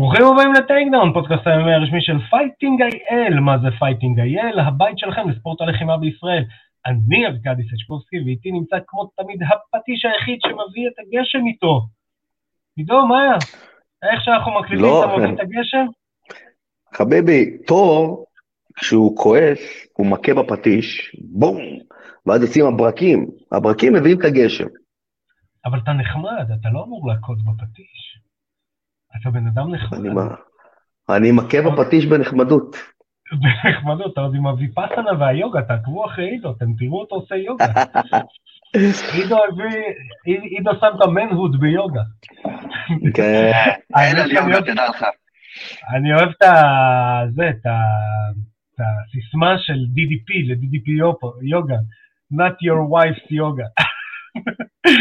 ברוכים הבאים ל Takedown, פודקאסט היומי הרשמי של Fighting IL. מה זה Fighting IL? הבית שלכם לספורט הלחימה בישראל. אני ארכדי סצ'קובסקי, ואיתי נמצא כמו תמיד הפטיש היחיד שמביא את הגשם איתו. עידו, מה היה? איך שאנחנו מקליטים לא, אתה מביא את הגשם? חביבי, תור, כשהוא כועס, הוא מכה בפטיש, בום, ואז יוצאים הברקים. הברקים מביאים את הגשם. אבל אתה נחמד, אתה לא אמור להכות בפטיש. אתה בן אדם נחמד. אני, מכה בפטיש בנחמדות. בנחמדות, אתה עוד עם הוויפאסנה והיוגה, תעקבו אחרי עידו, אתם תראו אותו עושה יוגה. עידו הביא, עידו שם את המנהוד ביוגה. כן, אין על יוגה, תדע לך. אני אוהב את ה... זה, את ה... את הסיסמה של DDP, ל-DDP יוגה. Not your wife's yoga.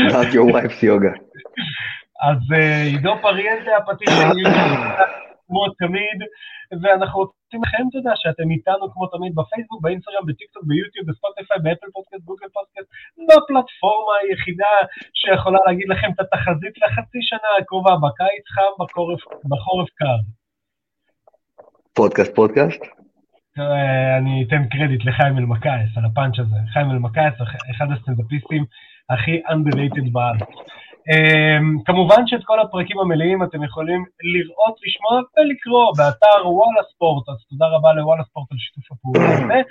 Not your wife's yoga. אז אה, עידו פריאנטה, שלי, כמו תמיד, ואנחנו רוצים לכם תודה שאתם איתנו כמו תמיד בפייסבוק, באינסטגרם, בטיקטוק, ביוטיוב, בספוטיפיי, באפל פודקאסט, גוגל פודקאסט, בפלטפורמה היחידה שיכולה להגיד לכם את התחזית לחצי שנה הקרובה, בקיץ חם, בחורף, בחורף קר. פודקאסט, פודקאסט? אני אתן קרדיט לחיים אלמקייס על הפאנץ' הזה. חיים אלמקייס, אחד הסטנדאפיסטים הכי underrated בארץ. Um, כמובן שאת כל הפרקים המלאים אתם יכולים לראות, לשמוע ולקרוא באתר וואלה ספורט, אז תודה רבה לוואלה ספורט על שיתוף הפעולה הזה.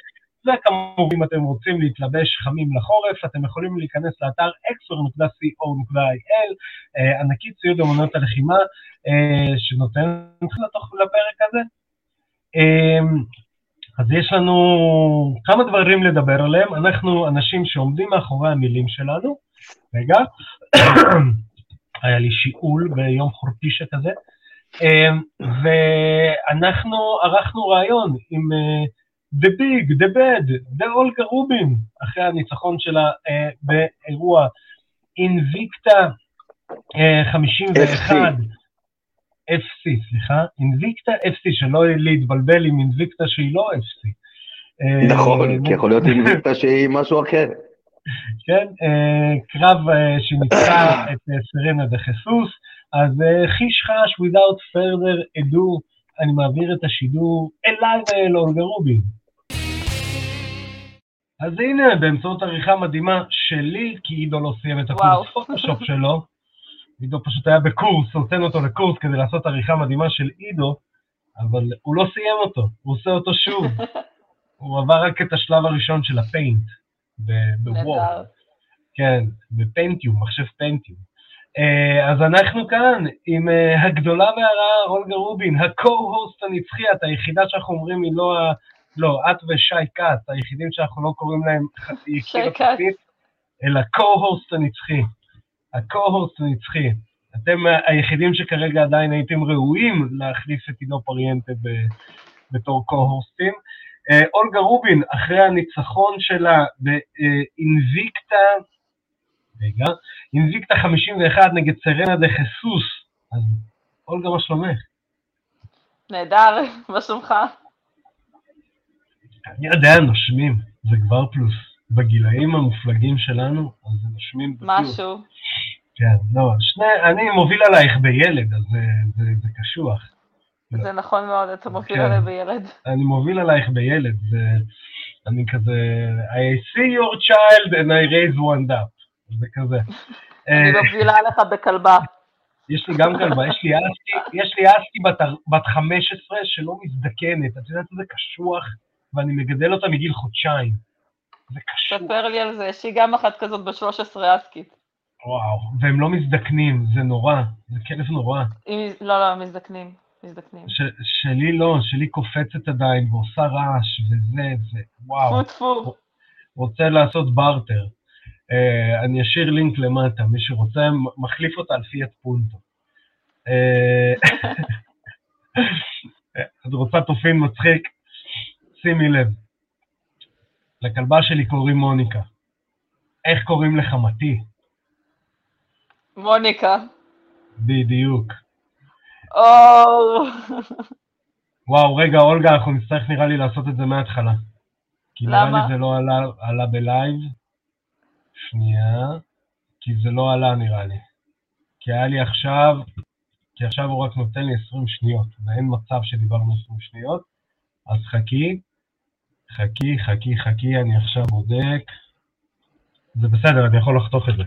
וכמובן, אם אתם רוצים להתלבש חמים לחורף, אתם יכולים להיכנס לאתר exor.co.il, uh, ענקית ציוד אמנות הלחימה, uh, שנותן לתוך לפרק הזה. Um, אז יש לנו כמה דברים לדבר עליהם, אנחנו אנשים שעומדים מאחורי המילים שלנו. רגע, היה לי שיעול ביום חורפי שכזה, אמ, ואנחנו ערכנו ראיון עם אה, The Big, The Bad, The אולגה רובין, אחרי הניצחון שלה אה, באירוע אינביקטה אה, 51. FC, סליחה, אינביקטה FC, שלא להתבלבל עם אינביקטה שהיא לא FC. אה, נכון, כי יכול להיות אינביקטה שהיא משהו אחר. כן, אה, קרב אה, שניצחה את אה, סרנה דה חיסוס, אז חיש חש, without further ado, אני מעביר את השידור אליי ואל אולגה רובין. אז הנה, באמצעות עריכה מדהימה שלי, כי עידו לא סיים את. הקורס פוטושופ שלו, עידו פשוט היה בקורס, הוצאנו אותו לקורס כדי לעשות עריכה מדהימה של עידו, אבל הוא לא סיים אותו, הוא עושה אותו שוב. הוא עבר רק את השלב הראשון של הפיינט, נהדר. כן, בפנטיום, מחשב פנטיום. אה, אז אנחנו כאן עם אה, הגדולה והרעה, אולגה רובין, ה-co-host הנצחי, את היחידה שאנחנו אומרים היא לא ה... לא, את ושי כץ, היחידים שאנחנו לא קוראים להם חצי. החצית, אלא co-host הנצחי. ה-co-host הנצחי. אתם היחידים שכרגע עדיין הייתם ראויים להחליף את עידו פריאנטה בתור co-hostים. אה, אולגה רובין, אחרי הניצחון שלה באינביקטה, רגע, אינביקטה 51 נגד סרנה דה חיסוס, אז אולגה, מה שלומך? נהדר, מה שלומך? אני יודע, נושמים, זה כבר פלוס. בגילאים המופלגים שלנו, אז זה נושמים בדיוק. משהו. כן, לא, שני, אני מוביל עלייך בילד, אז זה, זה, זה קשוח. זה נכון מאוד, אתה מוביל כן. עליי בילד. אני מוביל עלייך בילד, אני כזה, I see your child and I raise one up, זה כזה. אני אה, מובילה עליך בכלבה. יש לי גם כלבה, יש לי אסקי, יש לי אסקי בת, בת 15 שלא מזדקנת, את יודעת איזה קשוח, ואני מגדל אותה מגיל חודשיים. זה קשוח, ספר לי על זה, יש לי גם אחת כזאת ב-13 אסקית. וואו, והם לא מזדקנים, זה נורא, זה כלב נורא. לא, לא, מזדקנים. מזדקנים. ש, שלי לא, שלי קופצת עדיין ועושה רעש וזה, זה, וואו, טפו טפו. רוצה לעשות בארטר. Uh, אני אשאיר לינק למטה, מי שרוצה מחליף אותה על פיאט פונטו. אה, את רוצה תופין מצחיק? שימי לב, לכלבה שלי קוראים מוניקה. איך קוראים לחמתי? מוניקה. בדיוק. או, וואו, רגע, אולגה, אנחנו נצטרך נראה לי לעשות את זה מההתחלה. כי נראה למה? לי זה לא עלה, עלה בלייב. שנייה. כי זה לא עלה נראה לי. כי היה לי עכשיו כי עכשיו הוא רק נותן לי 20 שניות, ואין מצב שדיברנו 20 שניות, אז חכי, חכי, חכי, חכי, אני עכשיו בודק. זה בסדר, אני יכול לחתוך את זה.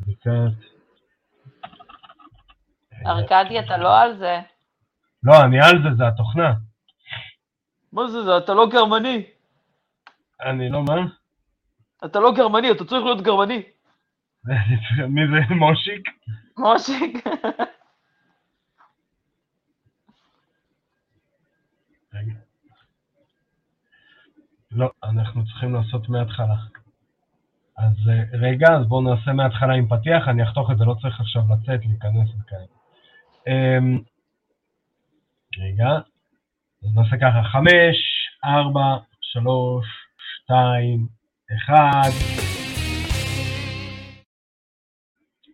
בדיקת... ארכדי, אתה לא על זה. לא, אני על זה, זה התוכנה. מה זה זה? אתה לא גרמני. אני לא מה? אתה לא גרמני, אתה צריך להיות גרמני. מי זה מושיק? מושיק. לא, אנחנו צריכים לעשות מההתחלה. אז אה, רגע, אז בואו נעשה מההתחלה עם פתיח, אני אחתוך את זה, לא צריך עכשיו לצאת, להיכנס וכאלה. אמ, רגע, אז נעשה ככה, חמש, ארבע, שלוש, שתיים, אחד.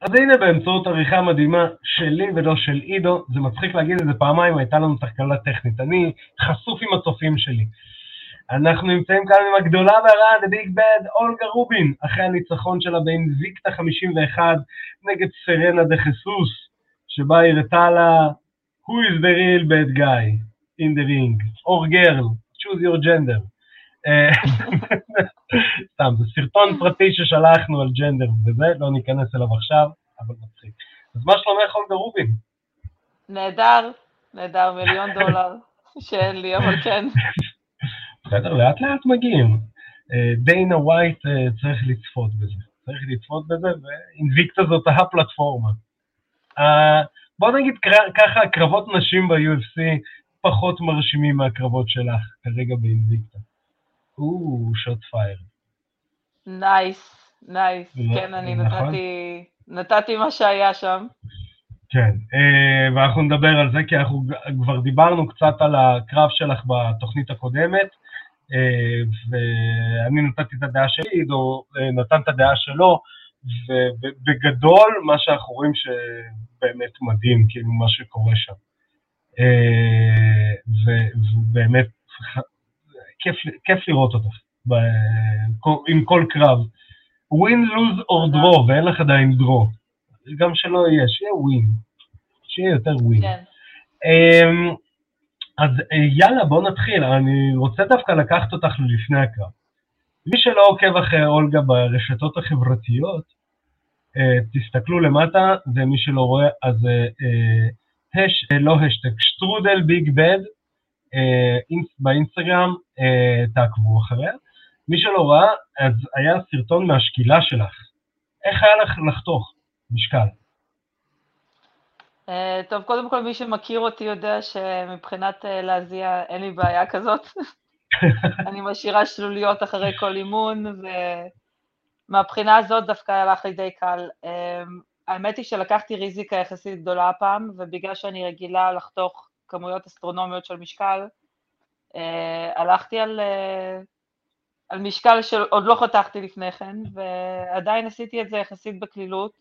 אז הנה באמצעות עריכה מדהימה שלי ולא של עידו, זה מצחיק להגיד את זה פעמיים, הייתה לנו תקלה טכנית. אני חשוף עם הצופים שלי. אנחנו נמצאים כאן עם הגדולה והרעה, The Big Bad, אולגה רובין, אחרי הניצחון שלה באינביקטה 51 נגד סרנה דה חסוס, שבה הראתה לה Who is the real bad guy in the ring, or girl, choose your gender. אה, סתם, זה סרטון פרטי ששלחנו על ג'נדר וזה, לא ניכנס אליו עכשיו, אבל מצחיק. אז מה שלומך אולגה רובין? נהדר, נהדר, מיליון דולר, שאין לי, אבל כן. בסדר, לאט לאט מגיעים. אה, דיינה ווייט אה, צריך לצפות בזה. צריך לצפות בזה, ואינביקטה זאת הפלטפורמה. אה, בוא נגיד ככה, קרבות נשים ב-UFC פחות מרשימים מהקרבות שלך כרגע באינביקטה. או, shots fired. nice, nice. כן, אני נכון. נתתי, נתתי מה שהיה שם. כן, אה, ואנחנו נדבר על זה, כי אנחנו כבר דיברנו קצת על הקרב שלך בתוכנית הקודמת, אה, ואני נתתי את הדעה שלי, עידו אה, נתן את הדעה שלו, ובגדול מה שאנחנו רואים שבאמת מדהים, כאילו, מה שקורה שם. ובאמת, כיף, כיף לראות אותך עם כל קרב. win, lose or draw, ואין לך עדיין draw. גם שלא יהיה, שיהיה ווין. שיהיה יותר ווין. כן. אמ, אז אה, יאללה, בוא נתחיל. אני רוצה דווקא לקחת אותך ללפני הקרב. מי שלא עוקב אחרי אולגה ברשתות החברתיות, אה, תסתכלו למטה, ומי שלא רואה, אז אה, אה, הש, אה, לא השטג, שטרודל ביג בד, אה, אינס- באינסטגרם, אה, תעקבו אחריה. מי שלא ראה, אז היה סרטון מהשקילה שלך. איך היה לך לחתוך משקל? אה, טוב, קודם כל, מי שמכיר אותי יודע שמבחינת להזיע אין לי בעיה כזאת. אני משאירה שלוליות אחרי כל אימון, ומהבחינה הזאת דווקא הלך לי די קל. אה, האמת היא שלקחתי ריזיקה יחסית גדולה הפעם, ובגלל שאני רגילה לחתוך כמויות אסטרונומיות של משקל, אה, הלכתי על, אה, על משקל שעוד לא חתכתי לפני כן, ועדיין עשיתי את זה יחסית בקלילות.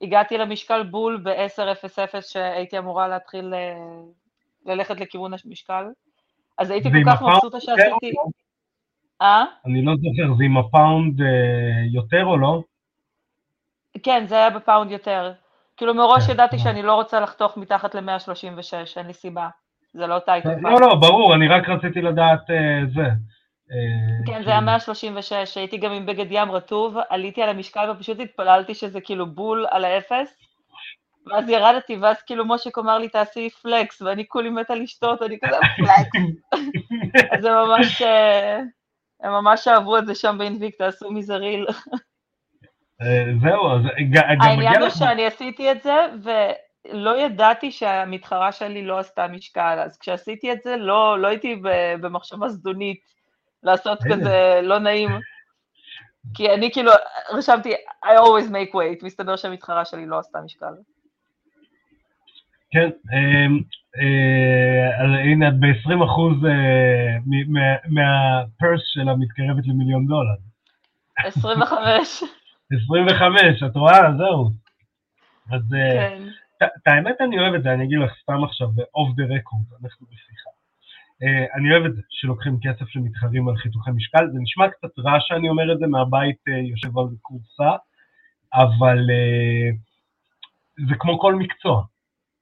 הגעתי למשקל בול ב-10.00 שהייתי אמורה להתחיל אה, ללכת לכיוון המשקל. אז הייתי כל כך מבסוטה שעשיתי... או אה? אני לא זוכר, זה עם הפאונד אה, יותר או לא? כן, זה היה בפאונד יותר. כאילו מראש כן, ידעתי אה. שאני לא רוצה לחתוך מתחת ל-136, אין לי סיבה. זה לא title לא, לא, ברור, אני רק רציתי לדעת אה, זה. אה, כן, זה היה 136, הייתי גם עם בגד ים רטוב, עליתי על המשקל ופשוט התפללתי שזה כאילו בול על האפס, ואז ירדתי, ואז כאילו מושיק אמר לי, תעשי פלקס, ואני כולי מתה לשתות, אני כזה פלקס. אז הם ממש, אה, הם ממש אהבו את זה שם באינביקטה, עשו מזה ריל. אה, זהו, אז גם העניין מגיע הוא לך... שאני עשיתי את זה, ולא ידעתי שהמתחרה שלי לא עשתה משקל, אז כשעשיתי את זה, לא, לא הייתי במחשבה זדונית לעשות. כזה לא נעים. כי אני כאילו, רשמתי, I always make weight, מסתבר שהמתחרה שלי לא עשתה משקל. כן, אה, אה, אז הנה, את ב-20 אחוז מהפרס שלה מתקרבת למיליון דולר. 25, 25, את רואה? זהו. אז אה, כן. את- האמת אני אוהב את זה, אני אגיד לך סתם עכשיו, אוף דה רקורד, אנחנו בשיחה. אה, אני אוהב את זה, שלוקחים כסף שמתחרים על חיתוכי משקל, זה נשמע קצת רע שאני אומר את זה מהבית אה, יושב על כורסה, אבל אה, זה כמו כל מקצוע.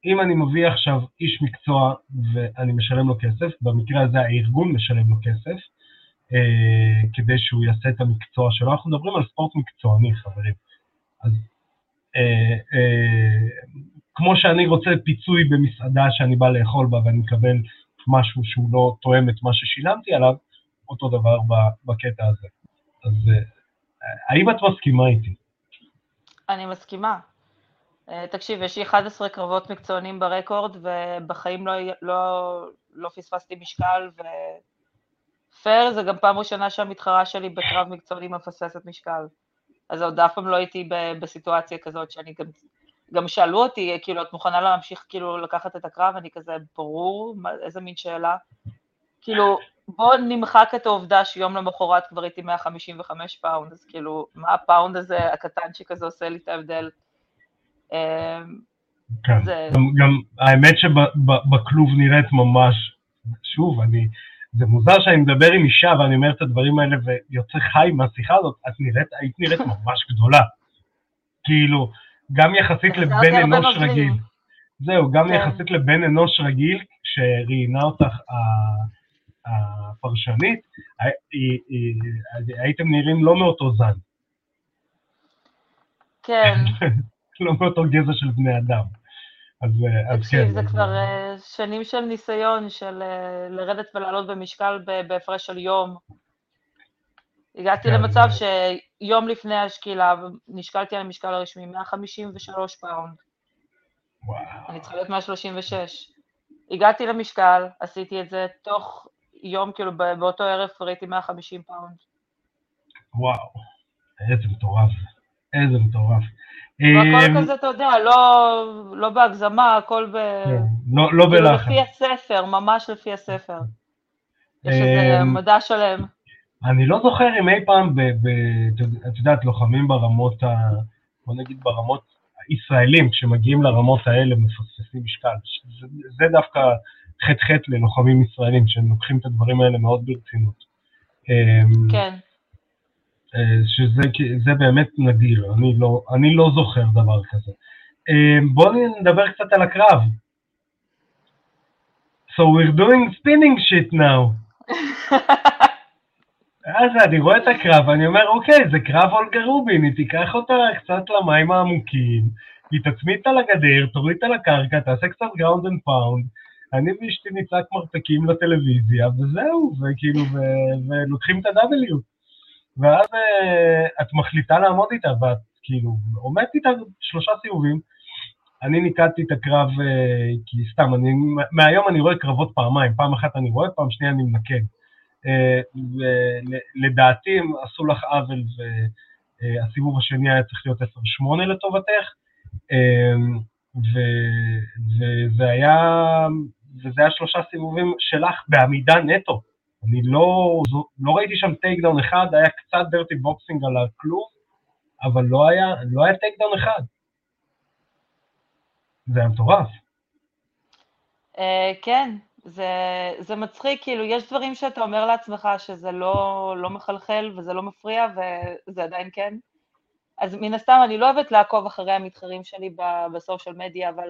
אם אני מביא עכשיו איש מקצוע ואני משלם לו כסף, במקרה הזה הארגון משלם לו כסף, אה, כדי שהוא יעשה את המקצוע שלו. אנחנו מדברים על ספורט מקצועני, חברים. אז אה, אה, כמו שאני רוצה פיצוי במסעדה שאני בא לאכול בה ואני מקבל משהו שהוא לא תואם את מה ששילמתי עליו, אותו דבר בקטע הזה. אז אה, האם את מסכימה איתי? אני מסכימה. אה, תקשיב, יש לי 11 קרבות מקצוענים ברקורד, ובחיים לא, לא, לא פספסתי משקל, ופייר זה גם פעם ראשונה שהמתחרה שלי בקרב מקצועני מפספסת משקל. אז עוד אף פעם לא הייתי בסיטואציה כזאת שאני גם, גם שאלו אותי, כאילו, את מוכנה להמשיך כאילו לקחת את הקרב? אני כזה, ברור, מה, איזה מין שאלה. כאילו, בוא נמחק את העובדה שיום למחרת כבר הייתי 155 פאונד, אז כאילו, מה הפאונד הזה הקטנצ'יק הזה עושה לי את ההבדל? כן, זה... גם, גם האמת שבכלוב נראית ממש, שוב, אני, זה מוזר שאני מדבר עם אישה ואני אומר את הדברים האלה ויוצא חי מהשיחה הזאת, את נראית, היית נראית ממש גדולה. כאילו, גם יחסית לבן אנוש רגיל. זהו, גם כן. יחסית לבן אנוש רגיל, כשראיינה אותך הפרשנית, הייתם נראים לא מאותו זן. כן. לא מאותו גזע של בני אדם. אז, אז כן. תקשיב, זה כבר אה, שנים של ניסיון של אה, לרדת ולעלות במשקל בהפרש של יום. הגעתי כן, למצב שיום לפני השקילה נשקלתי על המשקל הרשמי 153 פאונד. וואו. אני צריכה להיות 136. הגעתי למשקל, עשיתי את זה תוך יום, כאילו באותו ערב ראיתי 150 פאונד. וואו, איזה מטורף, איזה מטורף. והכל אמ, כזה, אתה יודע, לא, לא בהגזמה, הכל ב... כן, לא, לא כאילו בלחץ. לפי הספר, ממש לפי הספר. יש איזה אמ, מדע שלם. אני לא זוכר אם אי פעם, את יודעת, לוחמים ברמות, ה, בוא נגיד ברמות הישראלים, כשמגיעים לרמות האלה מפספסים משקל. זה, זה דווקא חטא חטא ללוחמים ישראלים, שהם לוקחים את הדברים האלה מאוד ברצינות. אמ, כן. אה, שזה באמת נדיר, אני לא, אני לא זוכר דבר כזה. אמ, בואו נדבר קצת על הקרב. So we're doing spinning shit now. אז אני רואה את הקרב, ואני אומר, אוקיי, זה קרב אולגה רובין, היא תיקח אותה קצת למים העמוקים, היא תצמיד אותה לגדר, תוריד אותה לקרקע, תעשה קצת ground and pound, אני ואשתי נצעק מרפקים לטלוויזיה, וזהו, וכאילו, ולוקחים את ה-W. ואז אה, את מחליטה לעמוד איתה, ואת כאילו עומדת איתה שלושה סיבובים. אני ניקדתי את הקרב, אה, כי סתם, אני, מהיום אני רואה קרבות פעמיים, פעם אחת אני רואה, פעם שנייה אני מנקד. אה, ולדעתי הם עשו לך עוול, והסיבוב השני היה צריך להיות 10-8 לטובתך, אה, וזה היה, וזה היה שלושה סיבובים שלך בעמידה נטו. אני לא, לא ראיתי שם takedown אחד, היה קצת dirty boxing על הכלוב, אבל לא היה, לא היה takedown אחד. זה היה מטורף. אה, כן, זה, זה מצחיק, כאילו, יש דברים שאתה אומר לעצמך שזה לא, לא מחלחל וזה לא מפריע, וזה עדיין כן. אז מן הסתם, אני לא אוהבת לעקוב אחרי המתחרים שלי ב social media, אבל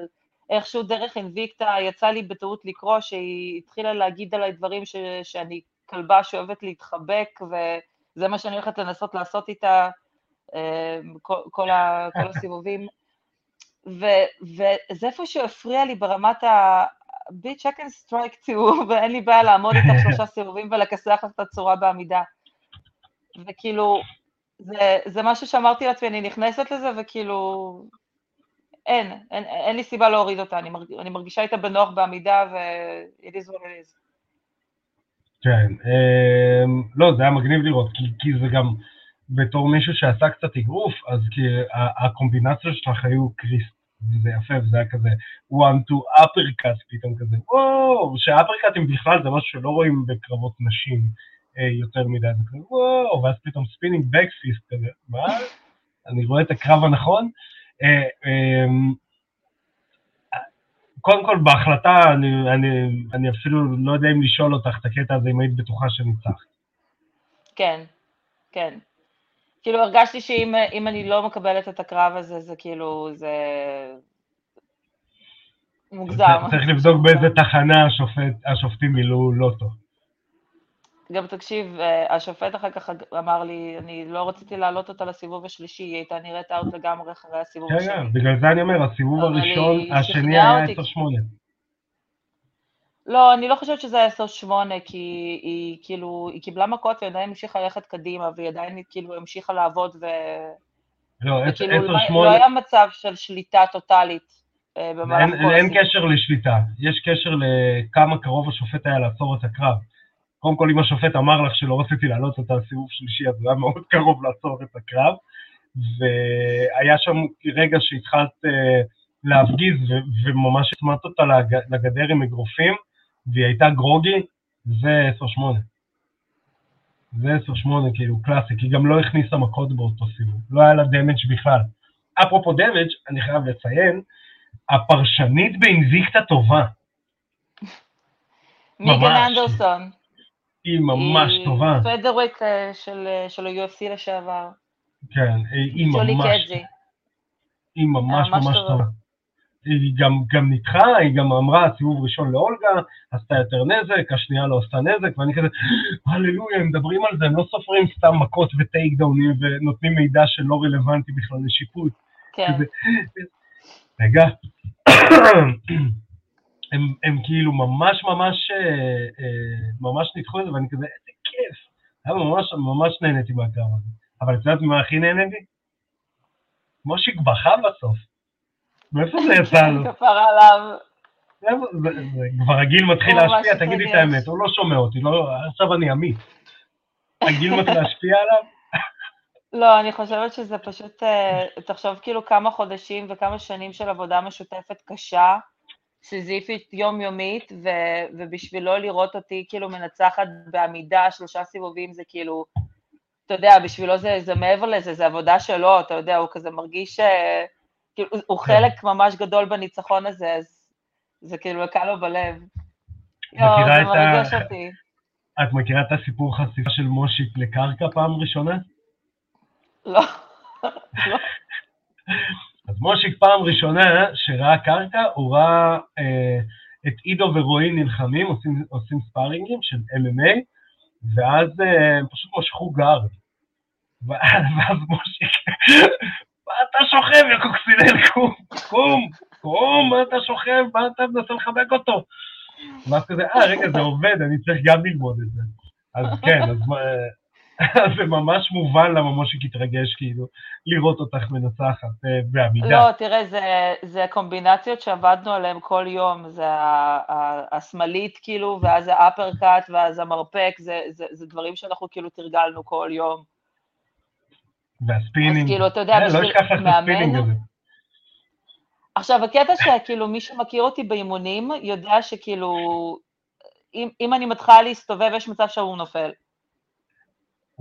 איכשהו דרך אינביקטה יצא לי בטעות לקרוא שהיא התחילה להגיד עליי דברים ש, שאני כלבה שאוהבת להתחבק, וזה מה שאני הולכת לנסות לעשות איתה אה, כל, כל, ה, כל הסיבובים. ו, וזה איפה שהפריע לי ברמת ה... ביץ' I can strike too, ואין לי בעיה לעמוד איתך שלושה סיבובים ולכסח לך את הצורה בעמידה. וכאילו, זה, זה משהו שאמרתי לעצמי, אני נכנסת לזה, וכאילו, אין, אין, אין לי סיבה להוריד אותה, אני, מרג, אני מרגישה איתה בנוח בעמידה, ו-it is what it is. כן, אה, לא, זה היה מגניב לראות, כי, כי זה גם, בתור מישהו שעשה קצת אגרוף, אז כי הקומבינציות שלך היו crisp, וזה יפה, וזה היה כזה one two uppercut פתאום כזה, וואו, שאפרקאטים בכלל זה משהו שלא רואים בקרבות נשים אה, יותר מדי, זה כזה וואו, ואז פתאום spinning backfist כזה, מה? אני רואה את הקרב הנכון? אה, קודם כל, בהחלטה, אני, אני, אני אפילו לא יודע אם לשאול אותך את הקטע הזה, אם היית בטוחה שניצחת. כן, כן. כאילו, הרגשתי שאם אני לא מקבלת את הקרב הזה, זה כאילו, זה, מוגזם. צריך לבדוק באיזה תחנה השופט, השופטים מילאו לוטו. גם תקשיב, אה, השופט אחר כך אמר לי, אני לא רציתי להעלות אותה לסיבוב השלישי, היא הייתה נראית אאוט לגמרי אחרי הסיבוב כן, השני. כן, בגלל זה אני אומר, הסיבוב הראשון, השני היה אותי. 10-8. לא, אני לא חושבת שזה היה 10-8, כי היא כאילו, היא קיבלה מכות והיא עדיין המשיכה ללכת קדימה, והיא עדיין כאילו המשיכה לעבוד, ו... לא, וכאילו לא, 10-8, לא היה מצב של שליטה טוטאלית אה, במהלך אין, אין. קשר לשליטה, יש קשר לכמה קרוב השופט היה לעצור את הקרב. קודם כל, אם השופט אמר לך שלא רציתי להעלות אותה לסיבוב שלישי, אז הוא היה מאוד קרוב לעצור את הקרב, והיה שם רגע שהתחלת אה, להפגיז, וממש הצמדת אותה לג- לגדר עם אגרופים, והיא הייתה גרוגי, זה 10-8. זה 10-8, כאילו, קלאסי, כי גם לא הכניסה מכות באותו סיבוב, לא היה לה דמג' בכלל. אפרופו דמג', אני חייב לציין, הפרשנית באינביקטה טובה, ממש. אנדרסון. היא ממש היא טובה, פדרוויק אה, של, אה, של ה-UFC לשעבר. כן, היא היא ממש. היא ממש ממש טובה. היא גם, גם ניתחה, היא גם אמרה, סיבוב ראשון לאולגה, עשתה יותר נזק, השנייה לא עשתה נזק, ואני כזה, הללויה, הם מדברים על זה, הם לא סופרים סתם מכות וטייק דאונים ונותנים מידע שלא רלוונטי בכלל לשיפוט. כן. רגע, הם, הם כאילו ממש ממש, אה, אה, ממש ניתחו את זה, ואני כזה, איזה כיף. היה ממש, ממש נהניתי מהקרב הזה. אבל את יודעת ממה הכי נהניתי? מושיק בכה בסוף. מאיפה זה יצא לו? כפרה עליו. כבר הגיל מתחיל להשפיע, תגידי את. האמת, הוא לא שומע אותי, לא, עכשיו אני עמית. הגיל מתחיל להשפיע עליו? לא, אני חושבת שזה פשוט, אה, תחשוב כאילו כמה חודשים וכמה שנים של עבודה משותפת קשה, סיזיפית יומיומית, ו- ובשבילו לראות אותי כאילו מנצחת בעמידה שלושה סיבובים זה כאילו, אתה יודע, בשבילו זה, זה מעבר לזה, זה עבודה שלו, אתה יודע, הוא כזה מרגיש, אה, כאילו, הוא כן. חלק ממש גדול בניצחון הזה, אז זה כאילו לקה לו בלב. יואו, זה ה- מרגש אותי. את מכירה את הסיפור חשיפה של מושיק לקרקע פעם ראשונה? לא, לא. אז מושיק פעם ראשונה שראה קרקע, הוא ראה אה, את עידו ורועי נלחמים, עושים, עושים ספארינגים של MMA, ואז אה, הם פשוט משכו גארד. ואז מושיק, מה אתה שוכב, יא קוקסינל, קום, קום, קום, מה אתה שוכב, מה אתה מנסה לחבק אותו? ואז כזה, אה, רגע, זה עובד, אני צריך גם ללמוד את זה. אז כן, אז אז זה ממש מובן למה מושיק התרגש, כאילו, לראות אותך מנצחת אה, בעמידה. לא, תראה, זה, זה קומבינציות שעבדנו עליהן כל יום, זה השמאלית כאילו, ואז ה uppercut, ואז המרפק, זה, זה, זה דברים שאנחנו כאילו תרגלנו כל יום. והספינינג. אז כאילו, אתה יודע, אה, לא בשביל את מאמן-. עכשיו, הקטע שכאילו מי שמכיר אותי באימונים, יודע שכאילו, אם, אם אני מתחילה להסתובב, יש מצב שהוא נופל.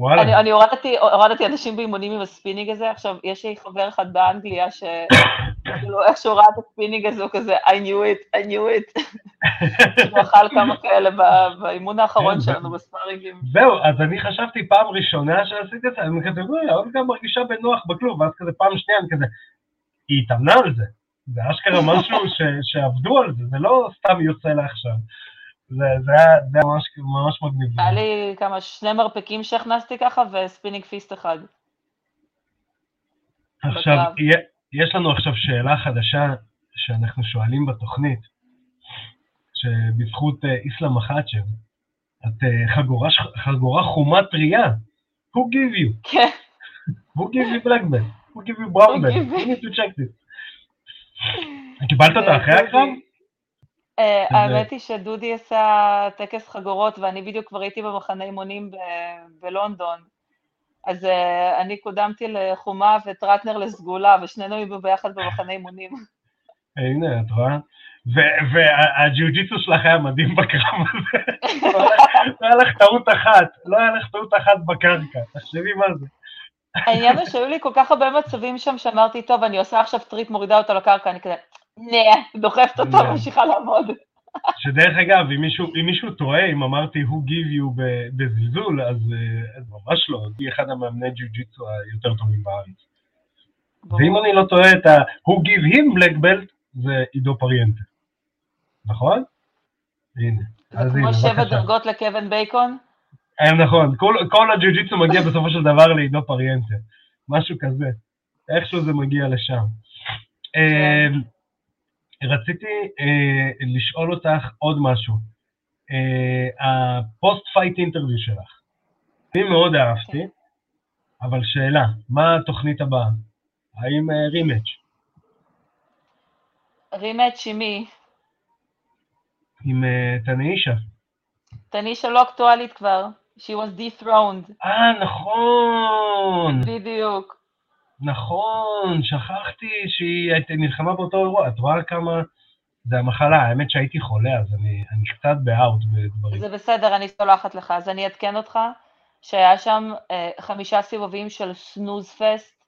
וואלה. אני, אני הורדתי, הורדתי אנשים באימונים עם הספינינג הזה, עכשיו, יש לי חבר אחד באנגליה, ש... כאילו, איך שהוא ראה את הספינינג הזה, הוא כזה, I knew it, I knew it. הוא אכל כמה כאלה באימון האחרון כן, שלנו בספארינגים. זהו, אז אני חשבתי פעם ראשונה שעשיתי את זה, אני כזה, וואי, אולגה מרגישה בנוח בכלוב, ואז כזה פעם שנייה, אני כזה, היא התאמנה על זה. זה אשכרה משהו ש- שעבדו על זה, זה לא סתם יוצא לה עכשיו. זה היה ממש ממש מגניב. היה לי כמה, שני מרפקים שהכנסתי ככה, ו spinning fist אחד. עכשיו, יש לנו עכשיו שאלה חדשה שאנחנו שואלים בתוכנית, שבזכות אה, איסלאם מחאצ'ב, את אה, חגורה חגורה חומה טריה. Who give you? כן, Who give you black belt? Who give you brown Who belt? give You need to check this. קיבלת אותה אחרי הקרב? אה, זה- האמת היא שדודי עשה טקס חגורות, ואני בדיוק כבר הייתי במחנה אימונים בלונדון. אז אה, אני קודמתי לחומה והפרטנר לסגולה, ושנינו היינו ביחד במחנה אימונים. הנה, את רואה? והג'יוג'יצו שלך היה מדהים בקרב הזה. לא היה לך- טעות אחת, לא היה לך טעות אחת בקרקע, תחשבי מה זה. העניין הוא שהיו לי כל כך הרבה מצבים שם, שאמרתי, טוב, אני עושה עכשיו trip, מורידה אותו לקרקע, אני כזה, דוחפת אותו. ממשיכה לעמוד. שדרך אגב, אם מישהו, אם מישהו טועה, אם אמרתי who give you בזלזול, אז, אה, אז ממש לא, היא אחד המאמני ג'יוג'יצו היותר טובים בארץ. ואם אני לא טועה את ה- who give him black belt, זה עידו פריאנטה. נכון? הנה. זה כמו שבע. דרגות לקווין בייקון? אה, נכון, כל, כל הג'ו-ג'יצו מגיע בסופו של דבר לעידו פריאנטה, משהו כזה, איכשהו זה מגיע לשם. אה, רציתי אה, לשאול אותך עוד משהו. אה, ה post-fight interview שלך, אני מאוד אהבתי, אבל שאלה, מה התוכנית הבאה? האם רימץ'? רימץ' עם מי? עם אה, תנאישה. תנאישה לא אקטואלית כבר. She was dethroned. אה, נכון, בדיוק. נכון, שכחתי שהיא נלחמה באותו אירוע. את רואה כמה... זה המחלה, האמת שהייתי חולה, אז אני, אני קצת ב out בדברים. זה בסדר, אני סולחת לך. אז אני אעדכן אותך שהיה שם אה, חמישה סיבובים של snooze fest.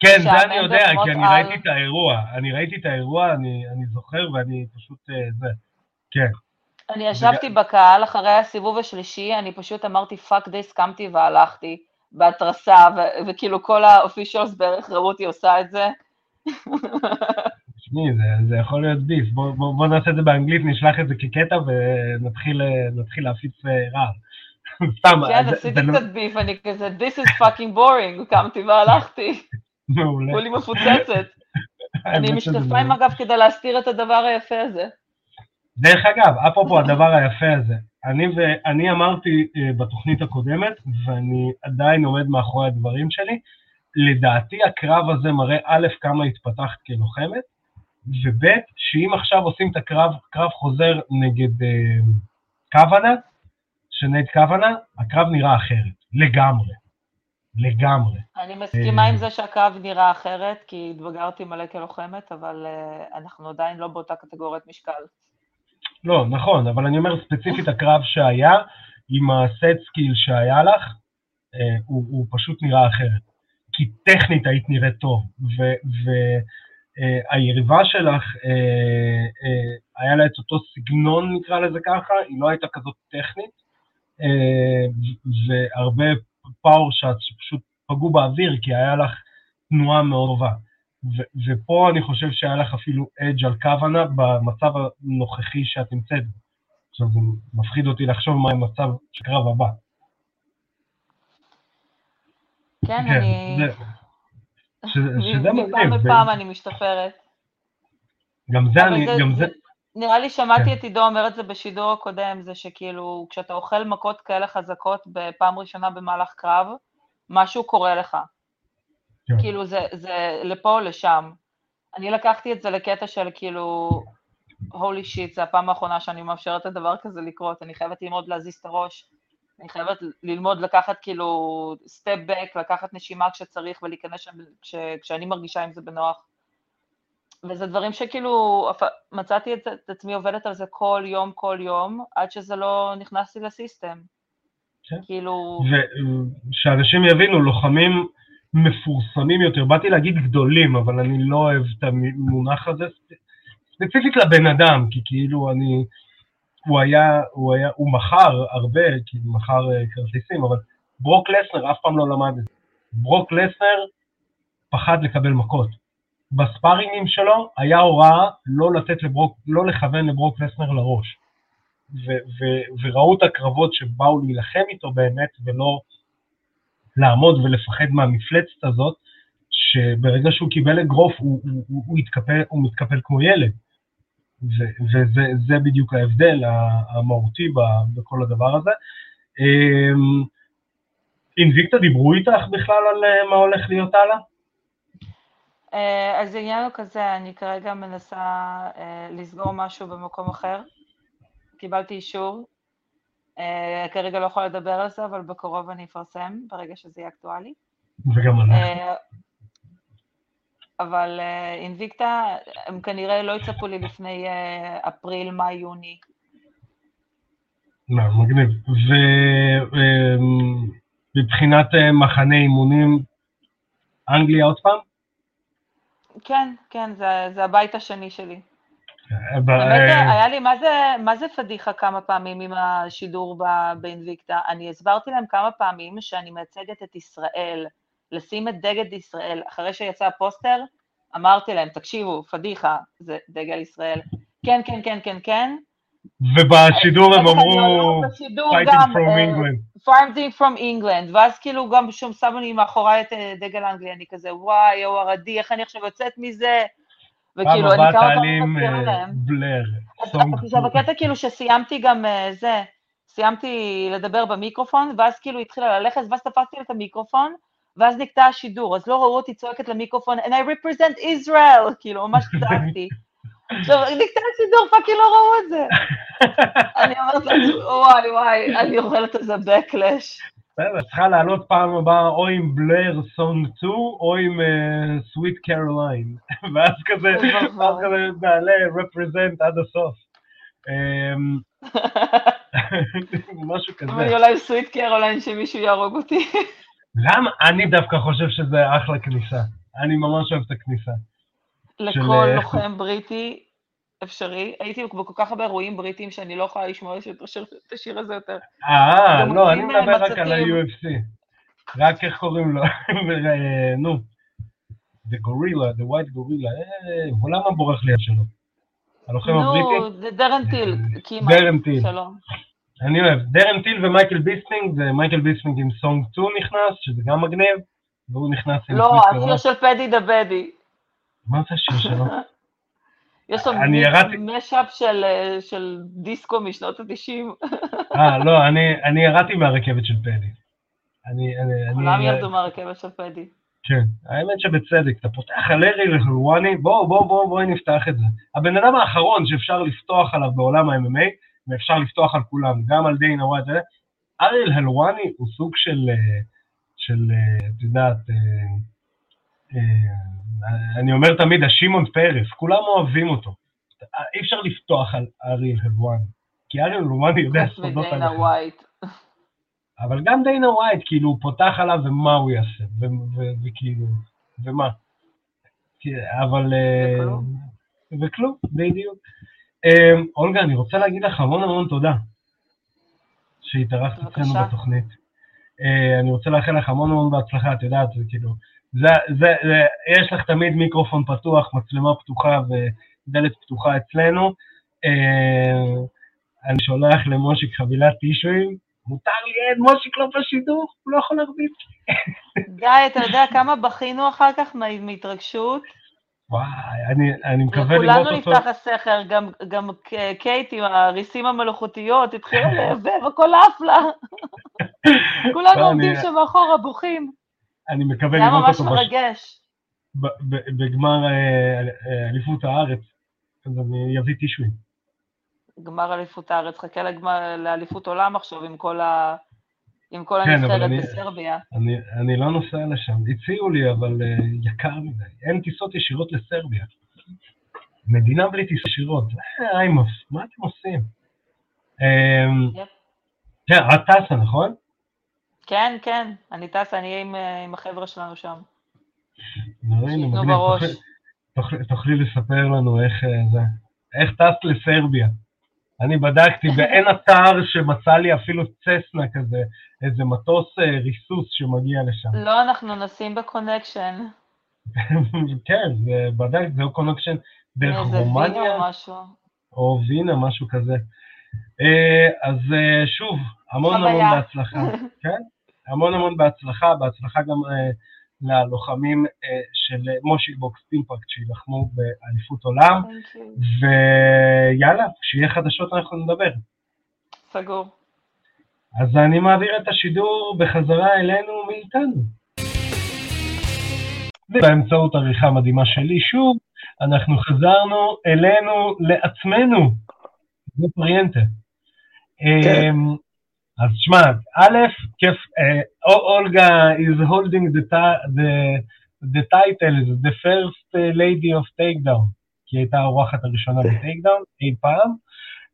כן, זה אני יודע, כי אני על- ראיתי את האירוע. אני ראיתי את האירוע, אני, אני זוכר, ואני פשוט... אה, זה. כן. אני ישבתי בקהל אחרי הסיבוב השלישי, אני פשוט אמרתי fuck this, קמתי והלכתי בהתרסה, ו- וכאילו כל האופישלס בערך ראו אותי עושה את זה. תשמעי, זה, זה יכול להיות ביף. בוא, בוא, בוא נעשה את זה באנגלית, נשלח את זה כקטע ונתחיל נתחיל להפיץ אה, רעל. סתם, כן, עשיתי לא- קצת ביף, אני כזה, this is fucking boring, קמתי והלכתי, מעולה. כולי מפוצצת. אני עם משקפיים מעולה. אגב כדי להסתיר את הדבר היפה הזה. דרך אגב, אפרופו הדבר היפה הזה, אני, ו... אני אמרתי אה, בתוכנית הקודמת, ואני עדיין עומד מאחורי הדברים שלי, לדעתי הקרב הזה מראה א', כמה התפתחת כלוחמת, וב', שאם עכשיו עושים את הקרב, קרב חוזר נגד אה, קוונה, שנד קוונה, הקרב נראה אחרת, לגמרי. לגמרי. אני מסכימה אה. עם זה שהקרב נראה אחרת, כי התבגרתי מלא כלוחמת, אבל אה, אנחנו עדיין לא באותה קטגוריית משקל. לא, נכון, אבל אני אומר ספציפית הקרב שהיה, עם ה set skill שהיה לך, אה, הוא, הוא פשוט נראה אחרת. כי טכנית היית נראית טוב, והיריבה שלך, אה, אה, היה לה את אותו סגנון, נקרא לזה ככה, היא לא הייתה כזאת טכנית, אה, והרבה power shot שפשוט פגעו באוויר, כי היה לך תנועה מאוד טובה. ו- ופה אני חושב שהיה לך אפילו edge על כוונה במצב הנוכחי שאת נמצאת בו. עכשיו זה מפחיד אותי לחשוב מה המצב של הקרב הבא. כן, אני... זה, שזה, שזה מפעם מגניב. לפעם אני משתפרת. גם זה אני, זה- גם זה- נראה לי שמעתי כן. את עידו אומר את זה בשידור הקודם, זה שכאילו, כשאתה אוכל מכות כאלה חזקות בפעם ראשונה במהלך קרב, משהו קורה לך. כן. כאילו, זה, זה לפה או לשם. אני לקחתי את זה לקטע של כאילו, הולי שיט, זה הפעם האחרונה שאני מאפשרת לדבר כזה לקרות, אני חייבת ללמוד להזיז את הראש, אני חייבת ללמוד לקחת כאילו סטפ בק, לקחת נשימה כשצריך ולהיכנס שם כש, כשאני מרגישה עם זה בנוח. וזה דברים שכאילו, מצאתי את, את עצמי עובדת על זה כל יום, כל יום, עד שזה לא נכנס לי לסיסטם. כן. כאילו, ושאנשים יבינו, לוחמים מפורסמים יותר, באתי להגיד גדולים, אבל אני לא אוהב את המונח הזה, ספציפית לבן אדם, כי כאילו אני, הוא היה, הוא היה, הוא מכר הרבה, כי הוא מכר אה, כרטיסים, אבל ברוק לסנר אף פעם לא למד את זה. ברוק לסנר פחד לקבל מכות. בספארינגים שלו היה הוראה לא לתת לברוק, לא לכוון לברוק לסנר לראש. ו- ו- וראו את הקרבות שבאו להילחם איתו באמת, ולא לעמוד ולפחד מהמפלצת הזאת, שברגע שהוא קיבל אגרוף הוא, הוא, הוא, התקפל, הוא מתקפל כמו ילד. וזה זה בדיוק ההבדל המהותי בכל הדבר הזה. אמ, אינביקטה דיברו איתך בכלל על אה, מה הולך להיות הלאה? אה, אז העניין הוא כזה, אני כרגע מנסה אה, לסגור משהו במקום אחר. קיבלתי אישור. אה, כרגע לא יכולה לדבר על זה, אבל בקרוב אני אפרסם, ברגע שזה יהיה אקטואלי. וגם אנחנו. אה, אבל אה, אינביקטה, הם כנראה לא יצפו לי לפני אפריל, מאי, יוני. לא, מגניב. ומבחינת מחנה אימונים, אנגליה עוד פעם? כן, כן, זה, זה הבית השני שלי. אה, היה לי, מה זה, פדיחה כמה פעמים עם השידור באינביקטה? אני הסברתי להם כמה פעמים שאני מייצגת את ישראל, לשים את דגל ישראל. אחרי שיצא הפוסטר, אמרתי להם, תקשיבו, פדיחה, זה דגל ישראל. כן, כן, כן, כן, כן. ובשידור הם בטח אני אמרו, עולה בשידור fighting from אה, England. fighting from England, ואז כאילו גם שום שמו לי מאחוריי את אה, דגל אנגליה, אני כזה, וואי, יואו, ערדי, איך אני עכשיו יוצאת מזה? וכאילו, אני כמה פעמים מזכירה אה, להם. Blur. Song הקטע כאילו שסיימתי גם אה, זה, סיימתי לדבר במיקרופון, ואז כאילו התחילה ללכת, ואז תפסתי את המיקרופון, ואז נקטע השידור, אז לא ראו אותי צועקת למיקרופון, and I represent Israel, כאילו, ממש צעקתי. עכשיו, נקטע השידור, fucking לא ראו את זה. אני אומרת וואי וואי, אני אוכלת איזה backlash. בסדר, צריכה לעלות פעם הבאה או עם Blur Song 2 או עם Sweet Caroline. ואז כזה, ואז. כזה נעלה represent עד הסוף. אמ, משהו כזה. עולה עם Sweet Caroline שמישהו יהרוג אותי. למה? אני דווקא חושב שזה אחלה כניסה. אני ממש אוהב את הכניסה. לכל אה, לוחם בריטי אפשרי. הייתי בכל כך הרבה אירועים בריטיים שאני לא יכולה לשמוע את השיר- הזה יותר. אה, לא, אני אה, מדבר רק על. ה-UFC. רק איך קוראים לו? אה, נו. The Gorilla, The White Gorilla, אה, הוא למה בורח לי השלו? הלוחם הבריטי? נו, זה דרן טיל, כמעט. דרן טיל. אני אוהב. דרן טיל ומייקל ביסטינג, זה מייקל ביסטינג עם סונג 2 נכנס, שזה גם מגניב, והוא נכנס עם לא, השיר. של פדי דה בדי. מה זה השיר שלו? יש ירדתי- משאפ של, אה, של דיסקו משנות ה-90. אה, לא, אני- אני ירדתי מהרכבת של פדי. אני, אני, כולם אני, ירדו מהרכבת של פדי. כן, האמת שבצדק, אתה פותח על ארי לחלואני, בואו, בואו, בואו, בואי נפתח את זה. הבן אדם האחרון שאפשר לפתוח עליו בעולם ה-MMA, ואפשר לפתוח על כולם, גם על דיינה ווייט, אה, אריאל הלואני הוא סוג של, אה, של, אה, את יודעת, אה, אה, אני אומר תמיד, השמעון פרס, כולם אוהבים אותו. אי אפשר לפתוח על אריאל הלואני, כי אריאל הלואני יודע סודות עליך. אבל גם דיינה ווייט, כאילו, הוא פותח עליו ומה הוא יעשה, וכאילו, ומה. אבל... אה, וכלום. וכלום, בדיוק. אה, אולגה, אני רוצה להגיד לך המון המון תודה שהתארחת אצלנו. בתוכנית. אה, אני רוצה לאחל לך המון המון בהצלחה, את יודעת, כאילו, זה, זה, זה, יש לך תמיד מיקרופון פתוח, מצלמה פתוחה ודלת פתוחה אצלנו. אה, אני שולח למושיק חבילת טישואים, מותר לי, אין, מושיק לא בשידור, הוא לא יכול להרביץ לי. די, אתה יודע כמה בכינו אחר כך מה- מהתרגשות? וואי, אני, אני מקווה לראות לכולנו אותו. נפתח הסכר, גם, גם קייט עם הריסים המלאכותיות התחילה להיאבב, הכל עף לה. כולנו עומדים שם מאחורה בוכים. אני מקווה זה היה לראות ממש אותו בש... מרגש. ב- ב- בגמר אה, אה, אליפות הארץ, אז אני אביא טישואים. גמר אליפות הארץ, חכה לגמר- לאליפות עולם עכשיו עם כל ה... עם כל כן, הנבחרת אני- בסרביה. אני, אני לא נוסע לשם. הציעו לי, אבל uh, יקר מדי. אין טיסות ישירות לסרביה. מדינה בלי טיסות ישירות. איימוס, מה אתם עושים? Um, יפ. כן, את טסה, נכון? כן, כן, אני טסה, אני אהיה עם, אה, עם החבר'ה שלנו שם. נו, הנה, שייתנו מגניב. בראש. תוכלי- תוכלי- לספר לנו איך אה, זה. איך טסת לסרביה? אני בדקתי, ואין אתר שמצא לי אפילו צסנה כזה, איזה מטוס אה, ריסוס שמגיע לשם. לא, אנחנו נשים בקונקשן. כן, זה בדק, זה קונקשן דרך איזה וינה רומניה, או משהו. או וינה, משהו כזה. אז שוב, המון המון. בהצלחה. כן? המון המון בהצלחה, בהצלחה גם אה, ללוחמים אה, של מושיק בוקס טימפקט שיילחמו באליפות עולם. ויאללה, כשיהיה חדשות אנחנו נדבר. סגור. אז אני מעביר את השידור בחזרה אלינו מאיתנו. באמצעות עריכה מדהימה שלי, שוב, אנחנו חזרנו אלינו לעצמנו. זה פריאנטה. כן. אז שמע, א', כיף, אה, אול- אולגה is holding the, ti- the, the title, the first uh, lady of takedown, כי היא הייתה האורחת הראשונה בטייקדאון אי פעם,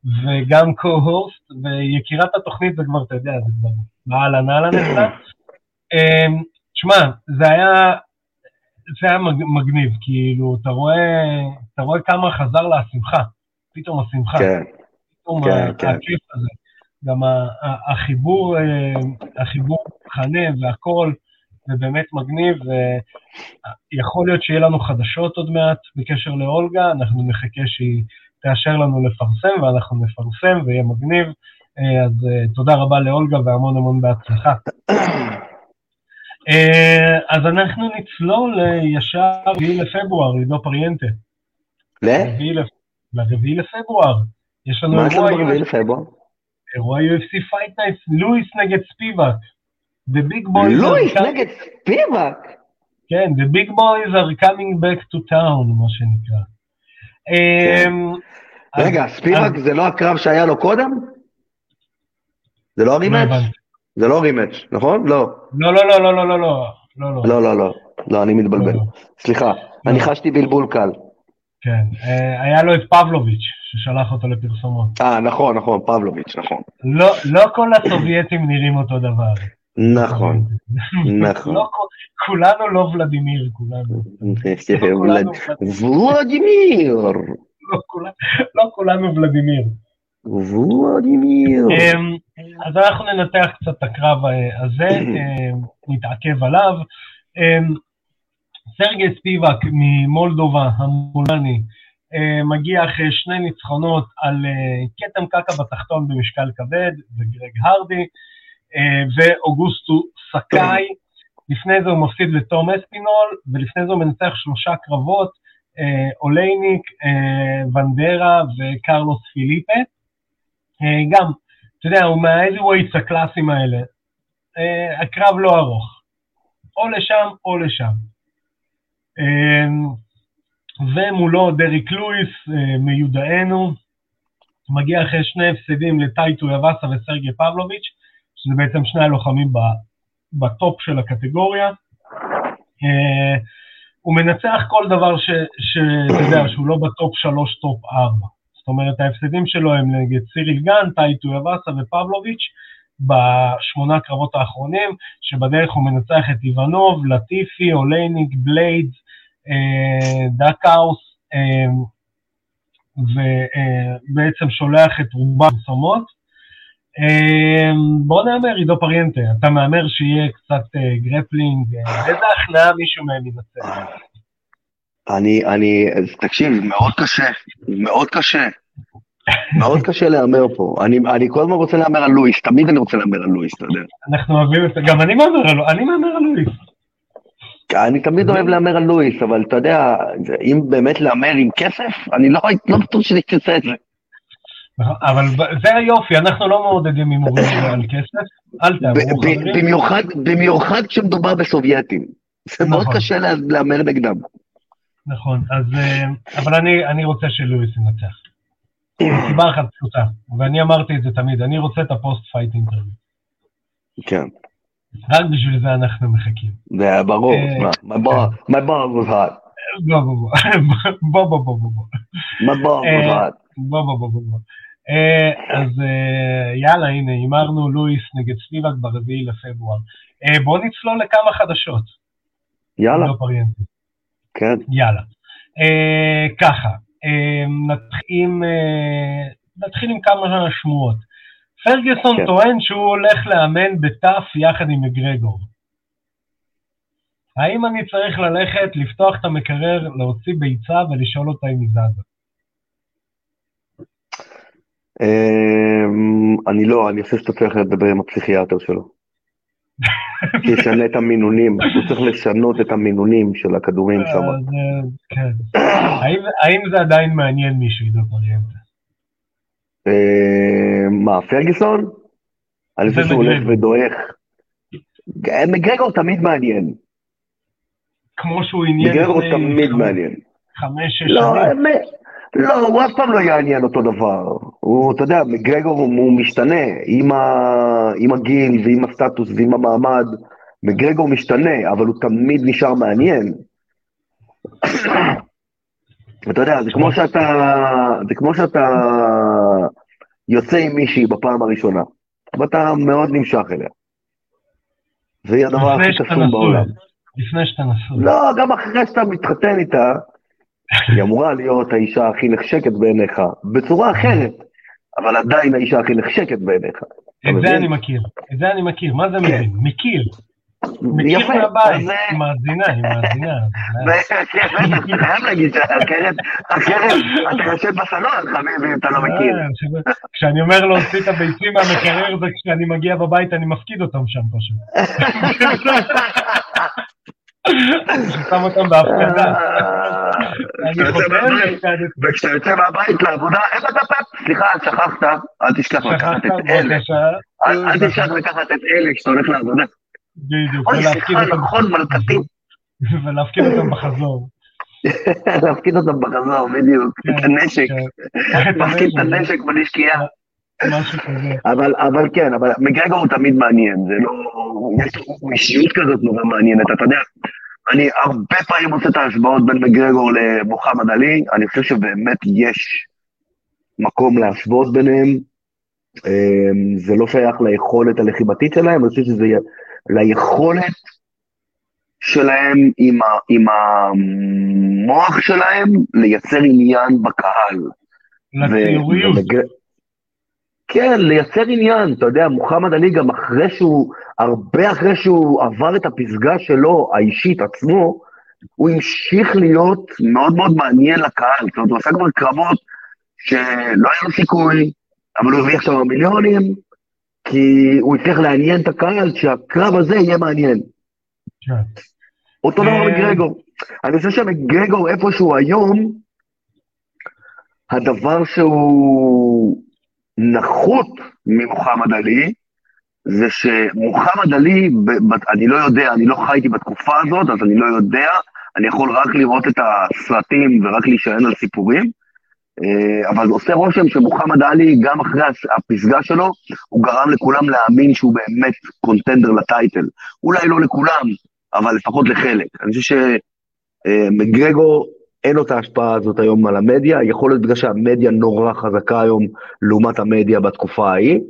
וגם co-host, ויקירת התוכנית זה כבר, אתה יודע, זה כבר נעלן נעלן אצלה. אמ, שמע, זה היה, זה היה מג- מגניב, כאילו, אתה רואה, אתה רואה כמה חזר לה השמחה, פתאום השמחה. כן, פתאום כן, ה- כן. הכיף הזה. גם החיבור, אה, החיבור חנה והכל, זה באמת מגניב, ויכול להיות שיהיה לנו חדשות עוד מעט בקשר לאולגה, אנחנו נחכה שהיא תאשר לנו לפרסם, ואנחנו נפרסם ויהיה מגניב. אה, אז אה, תודה רבה לאולגה והמון המון בהצלחה. אה, אז אנחנו נצלול ישר לרביעי לפברואר, עידו פריאנטה. ל? לרביעי לפברואר. יש לנו מה יש לנו ברביעי לפברואר? אירוע UFC Fight Night, לואיס נגד ספיבק. The big boys לואיס נגד ספיבק? כן, the big boys are coming back to town, מה שנקרא. אמ, רגע, ספיבק זה לא הקרב שהיה לו קודם? זה לא הרימץ'? זה לא רימץ', נכון? לא. לא, לא, לא, לא, לא, לא, לא. לא, לא, לא, לא, אני מתבלבל. סליחה, אני חשתי בלבול קל. כן, היה לו את פבלוביץ', ששלח אותו לפרסומות. אה, נכון, נכון, פבלוביץ', נכון. לא כל הסובייטים נראים אותו דבר. נכון, נכון. כולנו לא ולדימיר, כולנו. ולדימיר. לא כולנו ולדימיר. ולדימיר. אמ, אז אנחנו ננתח קצת את הקרב הזה, אמ, נתעכב עליו. סרגי ספיבק ממולדובה המולני מגיע אחרי שני ניצחונות על כתם קקע בתחתון במשקל כבד, וגרג הרדי, ואוגוסטו סקאי. לפני זה הוא מפסיד לתום אספינול, ולפני זה הוא מנצח שלושה קרבות, אולייניק, ונדרה וקרלוס פיליפה. אה, גם, אתה יודע, הוא מה-heavyweights הקלאסיים האלה. אה, הקרב לא ארוך. או לשם או לשם. אה, ומולו דריק לואיס, מיודענו, מגיע אחרי שני הפסדים לטייטו יבאסה וסרגי פבלוביץ', שזה בעצם שני הלוחמים ב top של הקטגוריה. הוא מנצח כל דבר שאתה יודע, שהוא לא ב top שלוש, top ארבע. זאת אומרת, ההפסדים שלו הם נגד סיריל גן, טאי טויבאסה ופבלוביץ' בשמונה קרבות האחרונים, שבדרך הוא מנצח את איוונוב, לטיפי, אולייניק, בליידס, דאקאוס, אה, ובעצם שולח את רובם פרסומות. אה, בוא נאמר, עידו פריאנטה, אתה מהמר שיהיה קצת grappling, אה, איזה הכנעה מישהו מהם ינצח? אני, אני, תקשיב, מאוד קשה, מאוד קשה. מאוד קשה להמר פה. אני, אני כל הזמן רוצה להמר על לואיס, תמיד אני רוצה להמר על לואיס, אתה יודע. אנחנו אוהבים את זה, גם אני מהמר על, אני מהמר על לואיס. אני תמיד אוהב להמר על לואיס, אבל אתה יודע, אם באמת להמר עם כסף, אני לא, לא בטוח שאני אעשה את זה. אבל זה היופי, אנחנו לא מעודדים הימורים על כסף, אל תאמרו חברים. במיוחד כשמדובר בסובייטים. זה מאוד נכון. קשה להמר נגדם. נכון, אז, אה, אבל אני, אני רוצה שלואיס ינצח. סיבה אחת פשוטה, ואני אמרתי את זה תמיד, אני רוצה את ה post-fight interview. כן. רק בשביל זה אנחנו מחכים. זה ברור, מה my bar was hot. בוא בוא בוא, בוא בוא בוא בוא בוא. was hot. בוא בוא בוא בוא. אז יאללה, הנה, הימרנו לואיס נגד ספיבק ברביעי לפברואר. בואו נצלול לכמה חדשות. יאללה. לא פריאנטי. כן. יאללה. אה, ככה, אה, אה, נתחיל עם כמה שמועות. פרגוסון כן. טוען שהוא הולך לאמן בתף יחד עם מגרגור. האם אני צריך ללכת, לפתוח את המקרר, להוציא ביצה ולשאול אותה אם היא זזה? אמ, אני לא, אני חושב שאתה צריך לדבר עם הפסיכיאטר שלו. שישנה את המינונים, הוא צריך לשנות את המינונים של הכדורים שם. כן. האם זה עדיין מעניין מישהו, עידו פריאנטה? אה, מה, פרגיסון? אני חושב שהוא הולך ודועך. מגרגור תמיד מעניין. כמו שהוא עניין... מגרגור תמיד מעניין. חמש, שש לא, שנים. לא, הוא אף פעם לא יעניין אותו דבר. הוא, אתה יודע, מגרגור הוא משתנה עם, ה, עם הגיל ועם הסטטוס ועם המעמד. מגרגור משתנה, אבל הוא תמיד נשאר מעניין. אתה יודע, זה כמו שאתה, זה כמו שאתה יוצא עם מישהי בפעם הראשונה, ואתה מאוד נמשך אליה. זה יהיה הדבר הכי קסום בעולם. לפני שאתה נשוי. לא, גם אחרי שאתה מתחתן איתה, היא אמורה להיות האישה הכי נחשקת בעיניך, בצורה אחרת, אבל עדיין האישה הכי נחשקת בעיניך. את זה אני מכיר, את זה אני מכיר, מה זה מבין? מכיר. מכיר יפה, מהבית, אז, היא מאזינה, היא מאזינה. כן, אתה חייב להגיד שהקרן, הקרן, אתה יושב בסלון, חביבי, אתה לא מכיר. אה, שזה- כשאני אומר להוציא את הביצים מהמקרר זה כשאני מגיע בבית אני מפקיד אותם שם פשוט. שם אותם בהפקדה. וכשאתה יוצא מהבית לעבודה, אין לך פאפ, סליחה, שכחת, אל תשכח לקחת את אלה. אל תשכח לקחת את אלה כשאתה הולך לעבודה. בדיוק, ולהפקיד אותם- נכון. ולהפקיד אותם בחזור. להפקיד אותם בחזור, בדיוק. את כן, הנשק. כן. מפקיד את הנשק בנשקייה. משהו כזה. אבל, אבל כן, אבל מגרגור הוא תמיד מעניין, זה לא... יש לו אישיות כזאת נורא מעניינת, אתה יודע, אני הרבה פעמים עושה את ההשוואות בין מגרגור למוחמד עלי, אני חושב שבאמת יש מקום להשוות ביניהם, אמ, זה לא שייך ליכולת הלחימתית שלהם, אני חושב שזה ליכולת שלהם עם, ה, עם המוח שלהם לייצר עניין בקהל. לציוריות. כן, לייצר עניין, אתה יודע, מוחמד עלי גם אחרי שהוא, הרבה אחרי שהוא עבר את הפסגה שלו, האישית עצמו, הוא המשיך להיות מאוד מאוד מעניין לקהל, זאת אומרת, הוא עשה כבר קרבות שלא היה לו סיכוי, אבל הוא הרוויח שם מיליונים, כי הוא הצליח לעניין את הקהל, שהקרב הזה יהיה מעניין. כן. אותו דבר אה, מגרגור. אני חושב שמגרגור איפשהו היום, הדבר שהוא נחות ממוחמד עלי, זה שמוחמד עלי, אני לא יודע, אני לא חייתי בתקופה הזאת, אז אני לא יודע, אני יכול רק לראות את הסרטים ורק להישען על סיפורים, אבל עושה רושם שמוחמד עלי, גם אחרי הפסגה שלו, הוא גרם לכולם להאמין שהוא באמת קונטנדר לטייטל. אולי לא לכולם, אבל לפחות לחלק. אני חושב שמגרגור, אין לו את ההשפעה הזאת היום על המדיה, יכול להיות בגלל שהמדיה נורא חזקה היום לעומת המדיה בתקופה ההיא,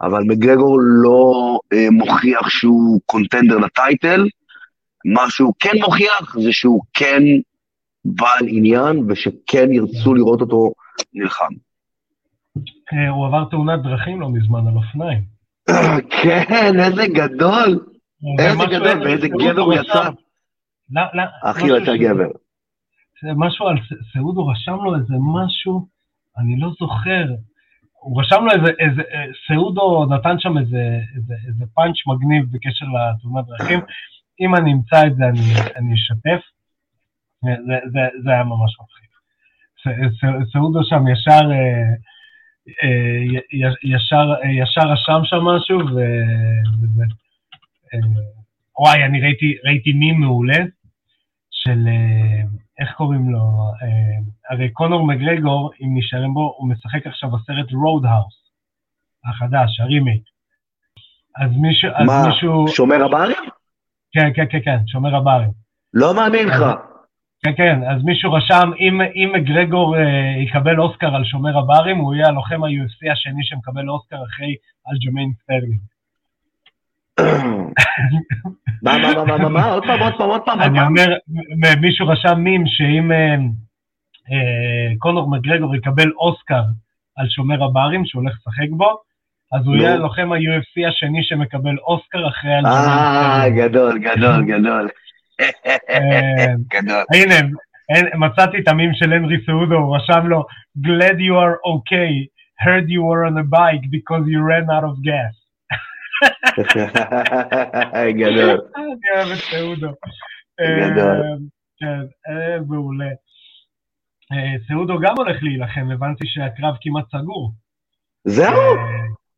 אבל מגרגור לא אה, מוכיח שהוא קונטנדר לטייטל, מה שהוא כן מוכיח זה שהוא כן בעל עניין ושכן ירצו לראות אותו נלחם. אה, הוא עבר תאונת דרכים לא מזמן על אופניים. כן, איזה גדול, איזה גדול, ואיזה גבר הוא יצא. אחי משהו יצא גבר. משהו על סעודו רשם לו איזה משהו, אני לא זוכר. הוא רשם לו איזה, איזה, אה, סעודו נתן שם איזה, איזה, איזה פאנץ' מגניב בקשר לתאונת דרכים. אם אני אמצא את זה, אני, אני אשתף. זה, זה, זה, זה היה ממש ס- סחודו שם ישר, אה, אה, ישר, אה, ישר רשם שם משהו, וזה... וואי, אני ראיתי, ראיתי מים מעולה של, איך קוראים לו? הרי קונור מגרגור, אם נשארים בו, הוא משחק עכשיו בסרט Road House, החדש, הרימייק. אז מישהו, אז מה, מישהו, שומר הברים? כן, כן, כן, כן, שומר הברים. לא מאמין לך. כן, כן, אז מישהו רשם, אם, אם מגרגור אה, יקבל אוסקר על שומר הברים, הוא יהיה הלוחם ה-UFC השני שמקבל אוסקר אחרי אלג'מיין סטרלינג. מה, מה, מה, מה, מה, עוד פעם, עוד פעם, עוד פעם, אני. אומר, מישהו רשם מים שאם אה, אה, קונור מגרגור יקבל אוסקר על שומר הברים, שהוא הולך לשחק בו, אז הוא. יהיה לוחם ה-UFC השני שמקבל אוסקר אחרי אה, גדול, גדול, גדול. אה, גדול. הנה, מצאתי את המים של הנרי סעודו, הוא רשם לו, Glad you are okay, heard you were on a bike because you ran out of gas. גדול. אני אוהב את סעודו. גדול. אה, כן, אה, מעולה. אה, סעודו גם הולך להילחם, הבנתי שהקרב כמעט סגור. זהו?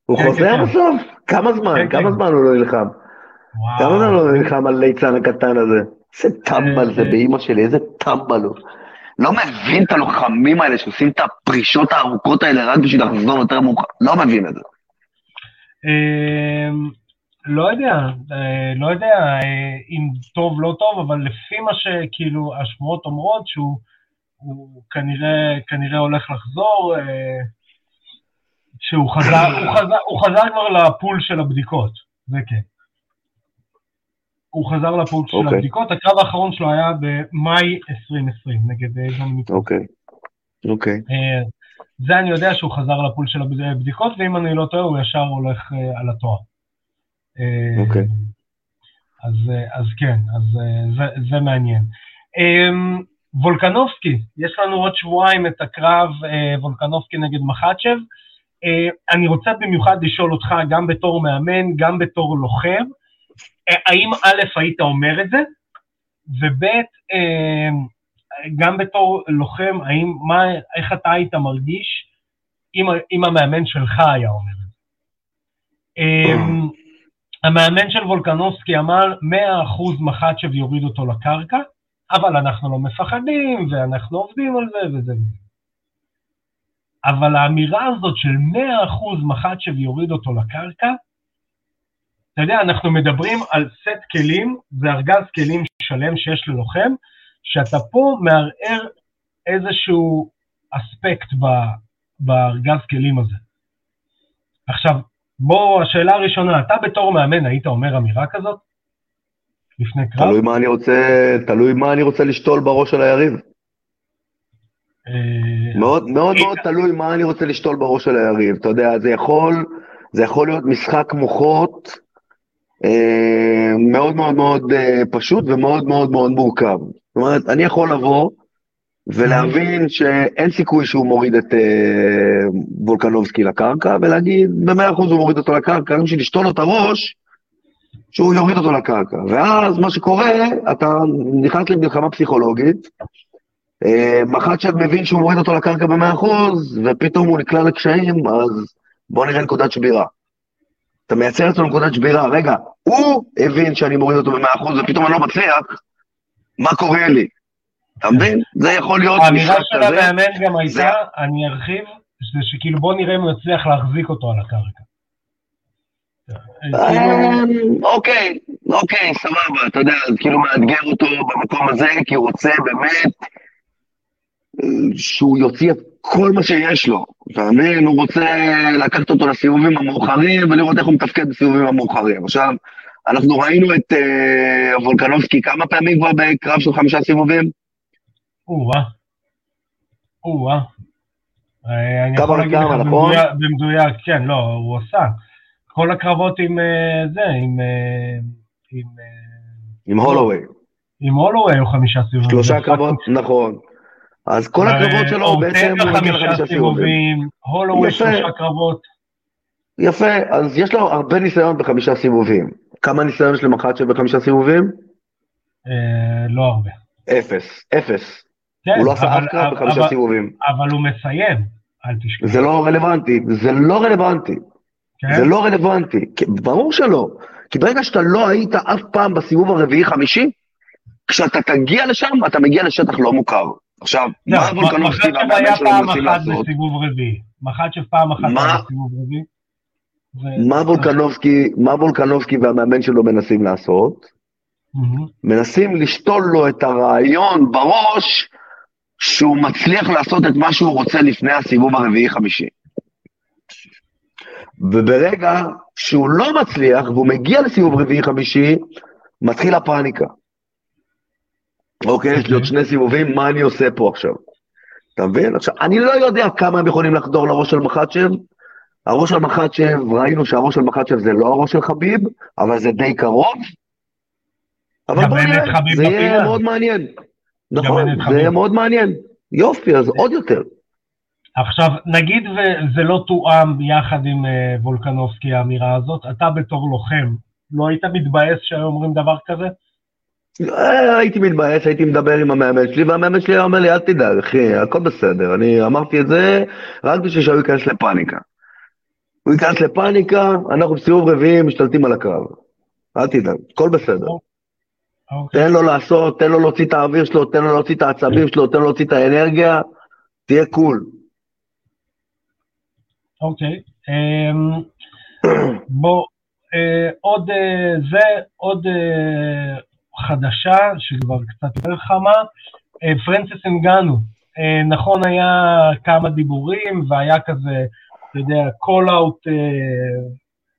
הוא כן, חוזר כן. בסוף? כמה זמן? כן, כמה כן. זמן הוא לא נלחם? כמה זמן הוא וואו. לא נלחם על ליצן הקטן הזה? איזה טמבל זה אה, באימא שלי, איזה טמבל הוא. לא מבין את הלוחמים האלה שעושים את הפרישות הארוכות האלה רק בשביל לחזור יותר מאוחר. לא מבין את זה. אמ, לא יודע, אה, לא יודע אה, אם טוב, לא טוב, אבל לפי מה שכאילו השמועות אומרות שהוא הוא כנראה, כנראה הולך לחזור, אה, שהוא חזר, הוא חזר, הוא חזר כבר לפול של הבדיקות, זה כן. הוא חזר לפול של אוקיי. הבדיקות, הקרב האחרון שלו היה במאי 2020 נגד אה, ג'ון מיטר. אוקיי. אוקיי. אה, זה אני יודע שהוא חזר לפול של הבדיקות, ואם אני לא טועה, הוא ישר הולך אה, על התואר. אה, אוקיי. אז, אז כן, אז זה, זה מעניין. אמ, וולקנובסקי, יש לנו עוד שבועיים את הקרב וולקנובסקי נגד מחצ'ב. אני רוצה במיוחד לשאול אותך, גם בתור מאמן, גם בתור לוחם, האם א', היית אומר את זה, וב', גם בתור לוחם, האם, מה, איך אתה היית מרגיש אם, אם המאמן שלך היה אומר את זה? אמ, המאמן של וולקנובסקי אמר 100% מחצ'ב יוריד אותו לקרקע, אבל אנחנו לא מפחדים, ואנחנו עובדים על זה וזה וזה. אבל האמירה הזאת של 100% מחצ'ב יוריד אותו לקרקע, אתה יודע, אנחנו מדברים על סט כלים, זה ארגז כלים שלם שיש ללוחם, שאתה פה מערער איזשהו אספקט בארגז כלים הזה. עכשיו, בוא, השאלה הראשונה, אתה בתור מאמן היית אומר אמירה כזאת? לפני קרב? תלוי מה אני רוצה, תלוי מה אני רוצה לשתול בראש של היריב. אה, מאוד מאוד מאוד תלוי מה אני רוצה לשתול בראש של היריב. אתה יודע, זה יכול, זה יכול להיות משחק מוחות אה, מאוד מאוד מאוד אה, פשוט ומאוד מאוד מאוד מורכב. זאת אומרת, אני יכול לבוא ולהבין שאין סיכוי שהוא מוריד את אה, וולקנובסקי לקרקע, ולהגיד, במאה אחוז הוא מוריד אותו לקרקע, רק בשביל לשתול לו את הראש, שהוא יוריד אותו לקרקע. ואז מה שקורה, אתה נכנס למלחמה פסיכולוגית, אה, מחצ'ב מבין שהוא מוריד אותו לקרקע במאה אחוז, ופתאום הוא נקלע לקשיים, אז בוא נראה נקודת שבירה. אתה מייצר אצלו נקודת שבירה, רגע, הוא הבין שאני מוריד אותו במאה אחוז, ופתאום אני לא מצליח, מה קורה לי? אתה מבין? זה יכול להיות האמירה של המאמן גם הייתה, אני ארחיב, זה שכאילו בוא נראה אם הוא יצליח להחזיק אותו על הקרקע. אמ, אוקיי, אוקיי, סבבה, אתה יודע, כאילו מאתגר אותו במקום הזה, כי הוא רוצה באמת שהוא יוציא את כל מה שיש לו, אתה מבין? הוא רוצה לקחת אותו לסיבובים המאוחרים ולראות איך הוא מתפקד בסיבובים המאוחרים. עכשיו, אנחנו ראינו את אה, וולקנובסקי כמה פעמים כבר בקרב של חמישה סיבובים? או-אה. או-אה. אה, להגיד לך נכון? במדויק, כן, לא, הוא עשה. כל הקרבות עם אה, זה, עם... עם, עם הולווי. עם הולווי היו חמישה סיבובים. שלושה קרבות, נכון. אז כל הקרבות שלו בעצם הוא מגיע לחמישה סיבובים. הולווי שלושה קרבות. יפה, אז יש לו הרבה ניסיון בחמישה סיבובים. כמה ניסיון יש למחצ'ה בחמישה סיבובים? לא הרבה. אפס, אפס. כן, הוא לא עשה אף קרב בחמישה סיבובים. אבל הוא מסיים, אל תשכח. זה לא רלוונטי, זה לא רלוונטי. כן? זה לא רלוונטי, ברור שלא. כי ברגע שאתה לא היית אף פעם בסיבוב הרביעי-חמישי, כשאתה תגיע לשם, אתה מגיע לשטח לא מוכר. עכשיו, לא, מה וולקנובסקי והמאמן שלו מנסים לעשות? רביעי. מחצ'ב פעם אחת בסיבוב רביעי. מה וולקנובסקי והמאמן שלו מנסים לעשות? מנסים לשתול לו את הרעיון בראש שהוא מצליח לעשות את מה שהוא רוצה לפני הסיבוב הרביעי-חמישי. וברגע שהוא לא מצליח והוא מגיע לסיבוב רביעי-חמישי, מתחיל הפאניקה. אוקיי, יש לי עוד שני סיבובים, מה אני עושה פה עכשיו? אתה מבין? עכשיו, אני לא יודע כמה הם יכולים לחדור לראש של מחצ'ב. הראש של מחצ'ב, ראינו שהראש של מחצ'ב זה לא הראש של חביב, אבל זה די קרוב. אבל בוא נראה, זה יהיה מאוד מעניין. נכון, זה יהיה מאוד מעניין. יופי, אז עוד יותר. עכשיו, נגיד וזה לא תואם יחד עם uh, וולקנובסקי האמירה הזאת, אתה בתור לוחם, לא היית מתבאס שהיו אומרים דבר כזה? אה, הייתי מתבאס, הייתי מדבר עם המאמן שלי, והמאמן שלי היה אומר לי, אל תדאג, אחי, הכל בסדר. אני אמרתי את זה רק בשביל שהוא ייכנס לפאניקה. הוא ייכנס לפאניקה, אנחנו בסיבוב רביעי משתלטים על הקרב. אל תדאג, הכל בסדר. אוקיי. תן לו לעשות, תן לו להוציא את האוויר שלו, תן לו להוציא את העצבים שלו, תן לו להוציא את האנרגיה, תהיה קול. אוקיי. אמ, בוא, אה, עוד אה, זה, עוד חדשה, שכבר קצת יותר חמה, פרנסס אנגנו. נכון, היה כמה דיבורים, והיה כזה, אתה יודע, call out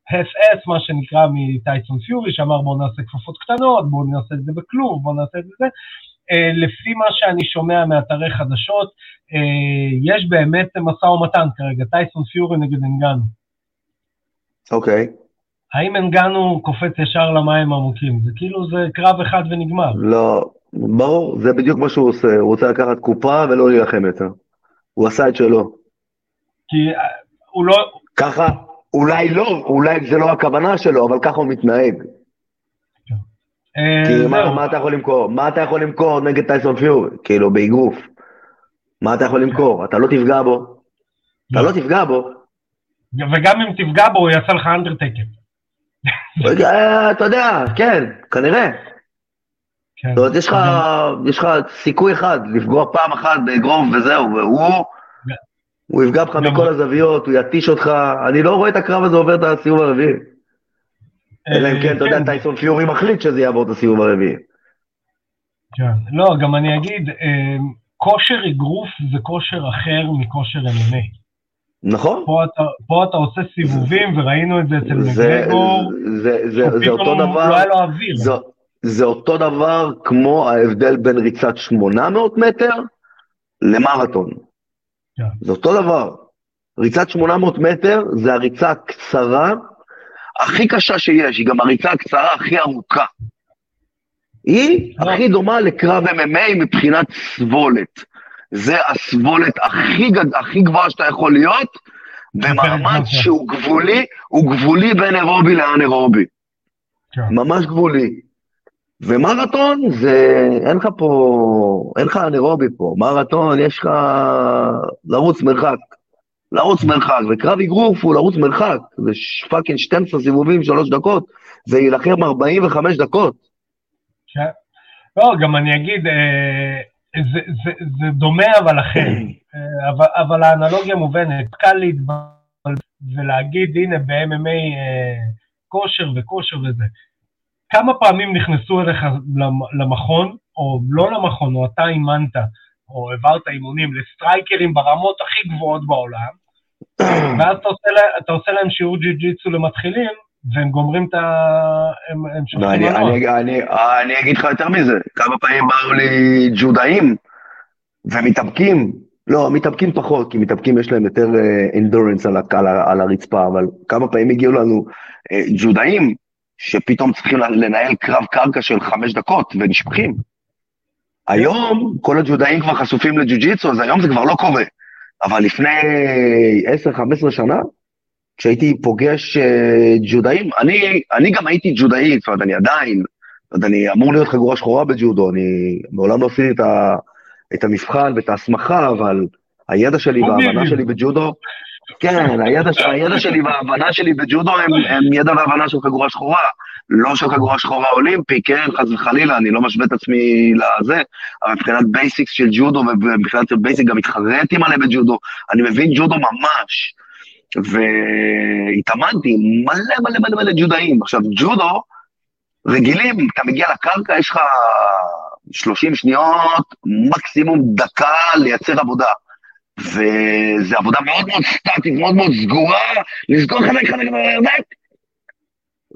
FS, מה שנקרא, מטייסון פיורי, שאמר בואו נעשה כפפות קטנות, בואו נעשה את זה בכלוב, בואו נעשה את זה. Uh, לפי מה שאני שומע מאתרי חדשות, uh, יש באמת משא ומתן כרגע, טייסון פיורי נגד אנגנו. אוקיי. Okay. האם אנגנו קופץ ישר למים עמוקים? זה כאילו זה קרב אחד ונגמר. לא, ברור, זה בדיוק מה שהוא עושה, הוא רוצה לקחת קופה ולא להילחם יותר. הוא עשה את שלו. כי אה, הוא לא... ככה, אולי לא, אולי זה לא הכוונה שלו, אבל ככה הוא מתנהג. אה, כי מה. מה אתה יכול למכור? מה אתה יכול למכור נגד טייסון פיורי? כאילו, באגרוף. מה אתה יכול למכור? אתה לא תפגע בו. אתה לא תפגע בו. וגם אם תפגע בו, הוא יעשה לך אנדרטייקר. אה, אתה יודע, כן, כנראה. כן. זאת אומרת, יש לך, סיכוי אחד, לפגוע פעם אחת באגרוף וזהו, והוא, הוא יפגע בך מכל הזוויות, הוא יתיש אותך, אני לא רואה את הקרב הזה עובר את הסיבוב הרביעי. אלא אם כן, אתה יודע, טייסון פיורי מחליט שזה יעבור את הסיבוב הרביעי. כן. לא, גם אני אגיד, אה, כושר אגרוף זה כושר אחר מכושר MMA. נכון? פה אתה, פה אתה עושה סיבובים, וראינו את זה אצל זה, מגרגור, זה, זה, זה אותו פתאום דבר, לא היה לו אוויר. זה, זה אותו דבר כמו ההבדל בין ריצת 800 מטר למרתון. כן. זה אותו דבר. ריצת 800 מטר זה הריצה הקצרה הכי קשה שיש, היא גם הריצה הקצרה הכי ארוכה. היא לא. הכי דומה לקרב MMA מבחינת סבולת. זה הסבולת הכי, גד... הכי גבוהה שאתה יכול להיות, במאמץ. שהוא גבולי, הוא גבולי בין אירובי לאנאירובי. כן. ממש גבולי. ומרתון זה, אין לך פה, אין לך אנאירובי פה, מרתון יש לך לרוץ מרחק. לרוץ מרחק, וקרב אגרוף הוא לרוץ מרחק, זה fucking 12 סיבובים, 3 דקות, זה יילחם 45 דקות. כן. לא, גם אני אגיד, אה, זה, זה, זה דומה אבל אחר, אה, אבל, אבל האנלוגיה מובנת, קל להתבלבל ולהגיד, הנה ב-MMA אה, כושר וכושר וזה. כמה פעמים נכנסו אליך למ- למכון, או לא למכון, או אתה אימנת, או העברת אימונים לסטרייקרים ברמות הכי גבוהות בעולם, ואז אתה עושה, לה, אתה עושה להם שיעור ג'י-ג'יצו למתחילים, והם גומרים את ה... הם, הם לא, שולחים אני, מנוע. אני, אני, אני אגיד לך יותר מזה, כמה פעמים באו לי ג'ודאים ומתאבקים, לא, מתאבקים פחות, כי מתאבקים יש להם יותר אינדורנס על, ה- על, ה- על הרצפה, אבל כמה פעמים הגיעו לנו אה, ג'ודאים שפתאום צריכים לנהל קרב קרקע של חמש דקות ונשפכים. היום כל הג'ודאים כבר חשופים לג'ו-ג'יצו, אז היום זה כבר לא קורה. אבל לפני 10-15 שנה, כשהייתי פוגש אה, ג'ודאים, אני, אני גם הייתי ג'ודאי, זאת אומרת, אני עדיין, זאת אומרת, אני אמור להיות חגורה שחורה בג'ודו, אני מעולם לא עשיתי את, ה, את המבחן ואת ההסמכה, אבל הידע שלי אוקיי. וההבנה שלי בג'ודו, כן, הידע, הידע שלי וההבנה שלי בג'ודו הם, הם ידע והבנה של חגורה שחורה, לא של חגורה שחורה אולימפי, כן, חס וחלילה, אני לא משווה את עצמי לזה, אבל מבחינת basics של ג'ודו, ומבחינת basic גם התחרתי מלא בג'ודו, אני מבין ג'ודו ממש. והתאמנתי עם מלא מלא מלא מלא ג'ודאים. עכשיו, ג'ודו, רגילים, אתה מגיע לקרקע, יש לך 30 שניות, מקסימום דקה לייצר עבודה. וזו עבודה מאוד מאוד סטטית, מאוד מאוד סגורה, לסגור חלק חלק חלק,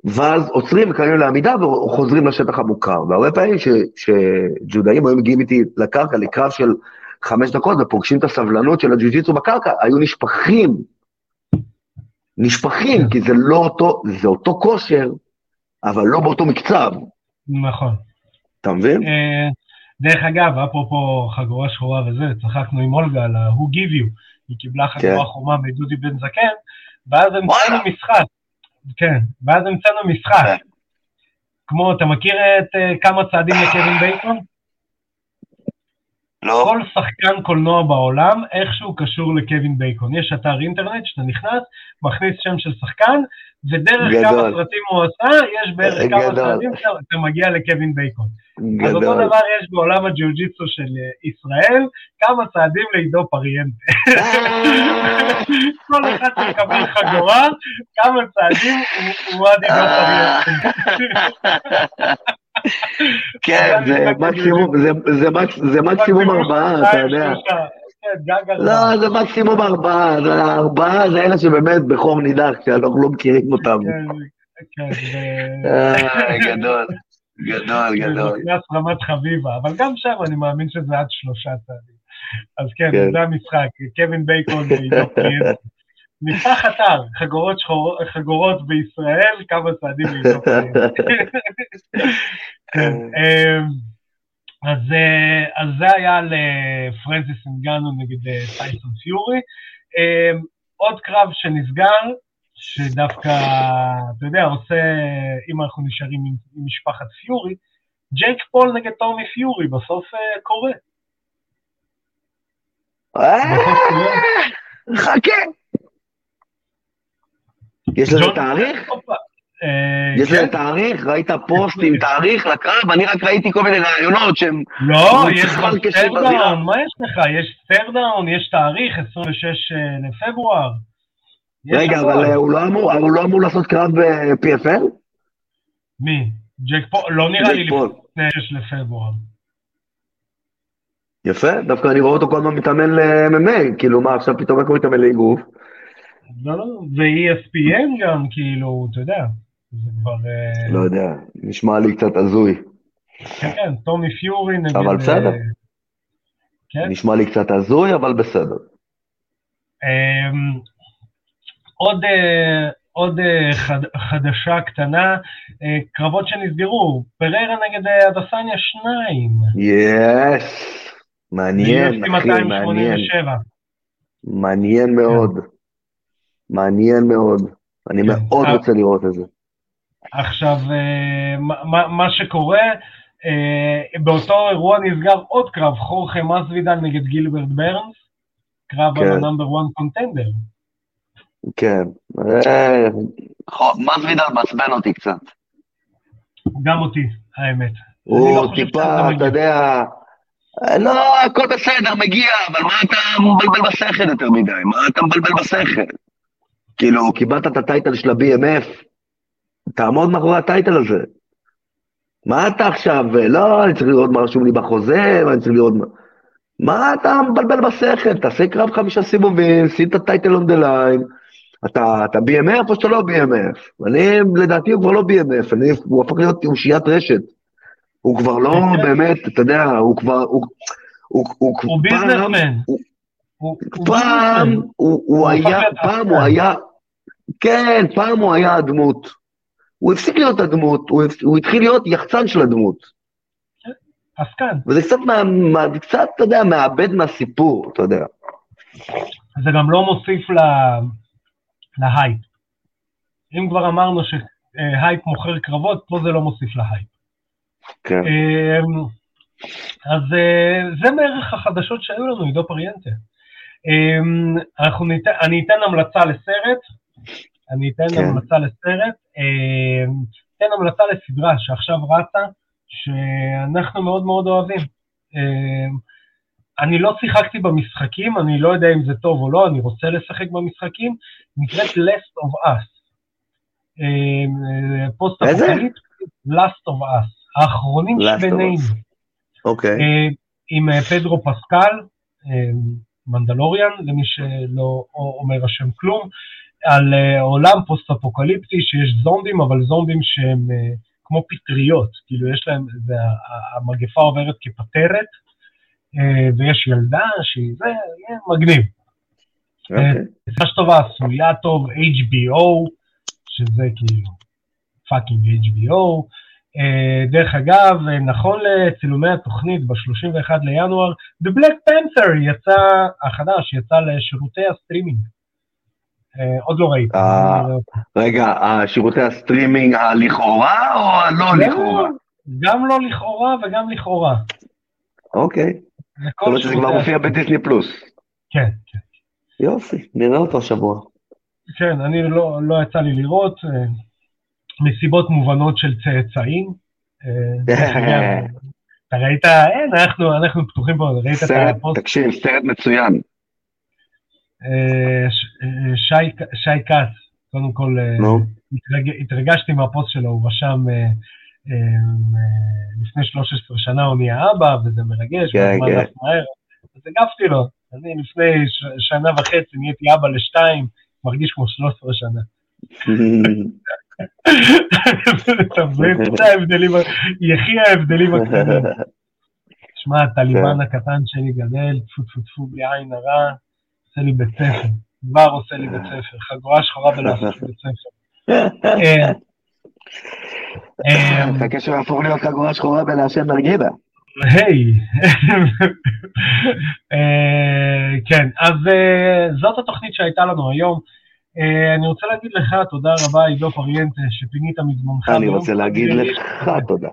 ואז עוצרים, מקימים לעמידה וחוזרים לשטח המוכר. והרבה פעמים שג'ודאים היו מגיעים איתי לקרקע לקרב של חמש דקות ופוגשים את הסבלנות של הג'ו-ג'יצו בקרקע, היו נשפכים. נשפכים, כי זה לא אותו, זה אותו כושר, אבל לא באותו מקצב, נכון. אתה מבין? אה, דרך אגב, אפרופו חגורה שחורה וזה, צחקנו עם אולגה על ה-Who Give You, היא קיבלה חגורה כן. חומה מדודי בן זקן, ואז המצאנו. משחק. כן, ואז המצאנו משחק. כן. כמו, אתה מכיר את אה, כמה צעדים לקווין בייקון? לא. כל שחקן קולנוע בעולם איכשהו קשור לקווין בייקון. יש אתר אינטרנט שאתה נכנס, מכניס שם של שחקן, ודרך גדול. כמה סרטים הוא עשה, יש בערך כמה גדול. צעדים שאתה אתה מגיע לקווין בייקון. אז אותו גדול. דבר יש בעולם הג'יוג'יצו של אה, ישראל, כמה צעדים לעידו פריאנטה. כל אחד שמקבל חגורה, כמה צעדים הוא עד עידו פריאנטה. כן, זה מקסימום, זה- זה מקס- זה מקסימום ארבעה, אתה יודע. כן. לא, זה מקסימום ארבעה, ארבעה זה אלה שבאמת בחור נידח, שאנחנו לא מכירים אותם. כן, כן, אה, גדול, גדול, גדול. נכנס רמת חביבה, אבל גם שם אני מאמין שזה עד שלושה צעדים. אז כן, כן. זה המשחק, קווין בייקון ועידו פריאנטה. נפתח אתר, חגורות, שחור, חגורות בישראל, כמה צעדים לבדוק. כן, אמ, אז, אה, אז זה היה לפרנסיס אינגנו נגד אה, טייסון פיורי. אמ, עוד קרב שנסגר, שדווקא, אתה יודע, עושה, אם אנחנו נשארים עם, משפחת פיורי, ג'ייק פול נגד טומי פיורי, בסוף אה, קורה. חכה. יש לזה תאריך? אה, יש לזה תאריך? ראית פוסט עם תאריך לקרב? אני רק ראיתי כל מיני רעיונות שהם... לא, יש stare down, מה יש לך? יש stare down, יש תאריך, 26 אה, לפברואר. רגע, אבל אה, הוא לא אמור לעשות קרב ב-PFL? מי? ג'ק פול? לא נראה לי לפני 6 לפברואר. יפה, דווקא אני רואה אותו כל הזמן מתאמן ל-MMA, כאילו מה, עכשיו פתאום איך הוא מתאמן לאגרוף? לא, לא, ו-ESPN גם, כאילו, אתה יודע, זה כבר... אה, לא יודע, נשמע לי קצת הזוי. כן, כן, טומי פיורי נגיד... אבל בסדר. אה, כן? נשמע לי קצת הזוי, אבל בסדר. אמ, עוד, אה, עוד חד, חדשה קטנה, קרבות שנסגרו, פררה נגד אדסניה שניים. יש, מעניין, אחי, מעניין. מעניין מאוד. כן. מעניין מאוד. אני כן. מאוד רוצה לראות את זה. עכשיו, אה, מה, מה שקורה, אה, באותו אירוע נסגר עוד קרב, חורכה מסוידל נגד גילברט ברנס, קרב על ה number 1 contender. כן, אה, מסווידל מעצבן אותי קצת. גם אותי, האמת. הוא לא טיפה, אתה יודע, לא, הכל בסדר, מגיע, אבל מה אתה מבלבל בשכל יותר מדי? מה אתה מבלבל בשכל? כאילו, קיבלת את ה title של ה-BMF, תעמוד מאחורי ה title הזה. מה אתה עכשיו, לא, אני צריך לראות מה רשום לי בחוזה, אני צריך לראות מה... מה אתה מבלבל בשכל? תעשה קרב חמישה סיבובים, שים את הטייטל on the line. אתה, אתה BMF או שאתה לא BMF? אני, לדעתי הוא כבר לא BMF, אני, הוא הפך להיות אושיית רשת. הוא כבר לא באמת, אתה יודע, הוא כבר, הוא, הוא, הוא, הוא ביזנסמן. פעם הוא היה, פעם הוא היה, כן, פעם הוא היה הדמות. הוא הפסיק להיות הדמות, הוא, הוא התחיל להיות יחצן של הדמות. עסקן. וזה קצת, מה, מה, קצת, אתה יודע, מאבד מהסיפור, אתה יודע. זה גם לא מוסיף ל... להייפ. אם כבר אמרנו שהייפ מוכר קרבות, פה זה לא מוסיף להייפ. כן. אמ, אז אה, זה מערך החדשות שהיו לנו, עידו פריאנטה. אמ, אנחנו ניתן, אני אתן המלצה לסרט, אני אתן כן. המלצה לסרט, אמ, אתן המלצה לסדרה שעכשיו רצה, שאנחנו מאוד מאוד אוהבים. אמ, אני לא שיחקתי במשחקים, אני לא יודע אם זה טוב או לא, אני רוצה לשחק במשחקים, נקראת Last of Us. פוסט אפוקליפטי, Last of Us, האחרונים שבינינו. אוקיי. עם אה, פדרו פסקל, מנדלוריאן, למי שלא אומר השם כלום, על אה, עולם פוסט-אפוקליפטי שיש זומבים, אבל זומבים שהם אה, כמו פטריות, כאילו יש להם, זה, המגפה עוברת כפטרת, אה, ויש ילדה שהיא, זה מגניב. אוקיי. סדרה טובה, עשויה טוב, HBO, שזה כאילו fucking HBO, אה, דרך אגב, אה, נכון לצילומי התוכנית ב-31 לינואר, The Black Panther יצא, החדש, יצא לשירותי הסטרימינג. אה, עוד לא ראיתי. רגע, שירותי הסטרימינג הלכאורה או הלא לכאורה? גם לא לכאורה וגם לכאורה. אוקיי. זאת אומרת שזה כבר מופיע בדיסני פלוס. כן, כן. יופי, נראה אותו השבוע. כן, אני לא, לא יצא לי לראות, מסיבות מובנות של צאצאים. אה, אתה ראית, אין, אנחנו, אנחנו פתוחים פה, ראית את הפוסט? תקשיב, סרט מצוין. אה, אה, שי, שי כץ, קודם כל, no. התרג, התרגשתי מהפוסט שלו, הוא רשם לפני 13 שנה הוא נהיה אבא, וזה מרגש, כן, כן. מהר, אז הגבתי לו, אני לפני שנה וחצי נהייתי אבא לשתיים, מרגיש כמו 13 שנה. אתה מבין את ההבדלים, יחי ההבדלים הקטנים. שמע, הטליבן הקטן שלי גדל, טפו טפו טפו בלי עין הרע, עושה לי בית ספר. כבר עושה לי בית ספר, חגורה שחורה בלעשות לי בית ספר. חכה שהוא יהפוך להיות חגורה שחורה בלעשן נרגילה. היי, אה, כן, אז אה, זאת התוכנית שהייתה לנו היום. אה, אני רוצה להגיד לך תודה רבה, עידו פריאנטה, שפינית מזמנך. אני רוצה להגיד. לך תודה.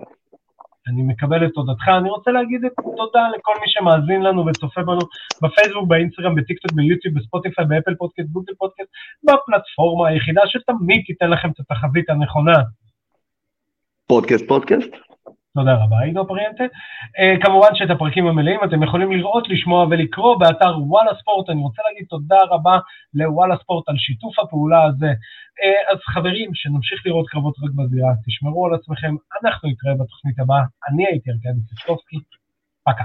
אני מקבל את תודתך. אני רוצה להגיד את תודה לכל מי שמאזין לנו וצופה בנו בפייסבוק, באינסטגרם, בטיקטוק, ביוטיוב, בספוטיפיי, באפל פודקאסט, גוגל פודקאסט, בפלטפורמה היחידה שתמיד תיתן לכם את התחזית הנכונה. פודקאסט פודקאסט? תודה רבה, עידו פריאנטה. אה, כמובן שאת הפרקים המלאים אתם יכולים לראות, לשמוע ולקרוא באתר וואלה ספורט. אני רוצה להגיד תודה רבה לוואלה ספורט על שיתוף הפעולה הזה. אה, אז חברים, שנמשיך לראות קרבות רק בזירה, תשמרו על עצמכם, אנחנו נתראה בתוכנית הבאה. אני הייתי ארכדי ססקובסקי, פקה.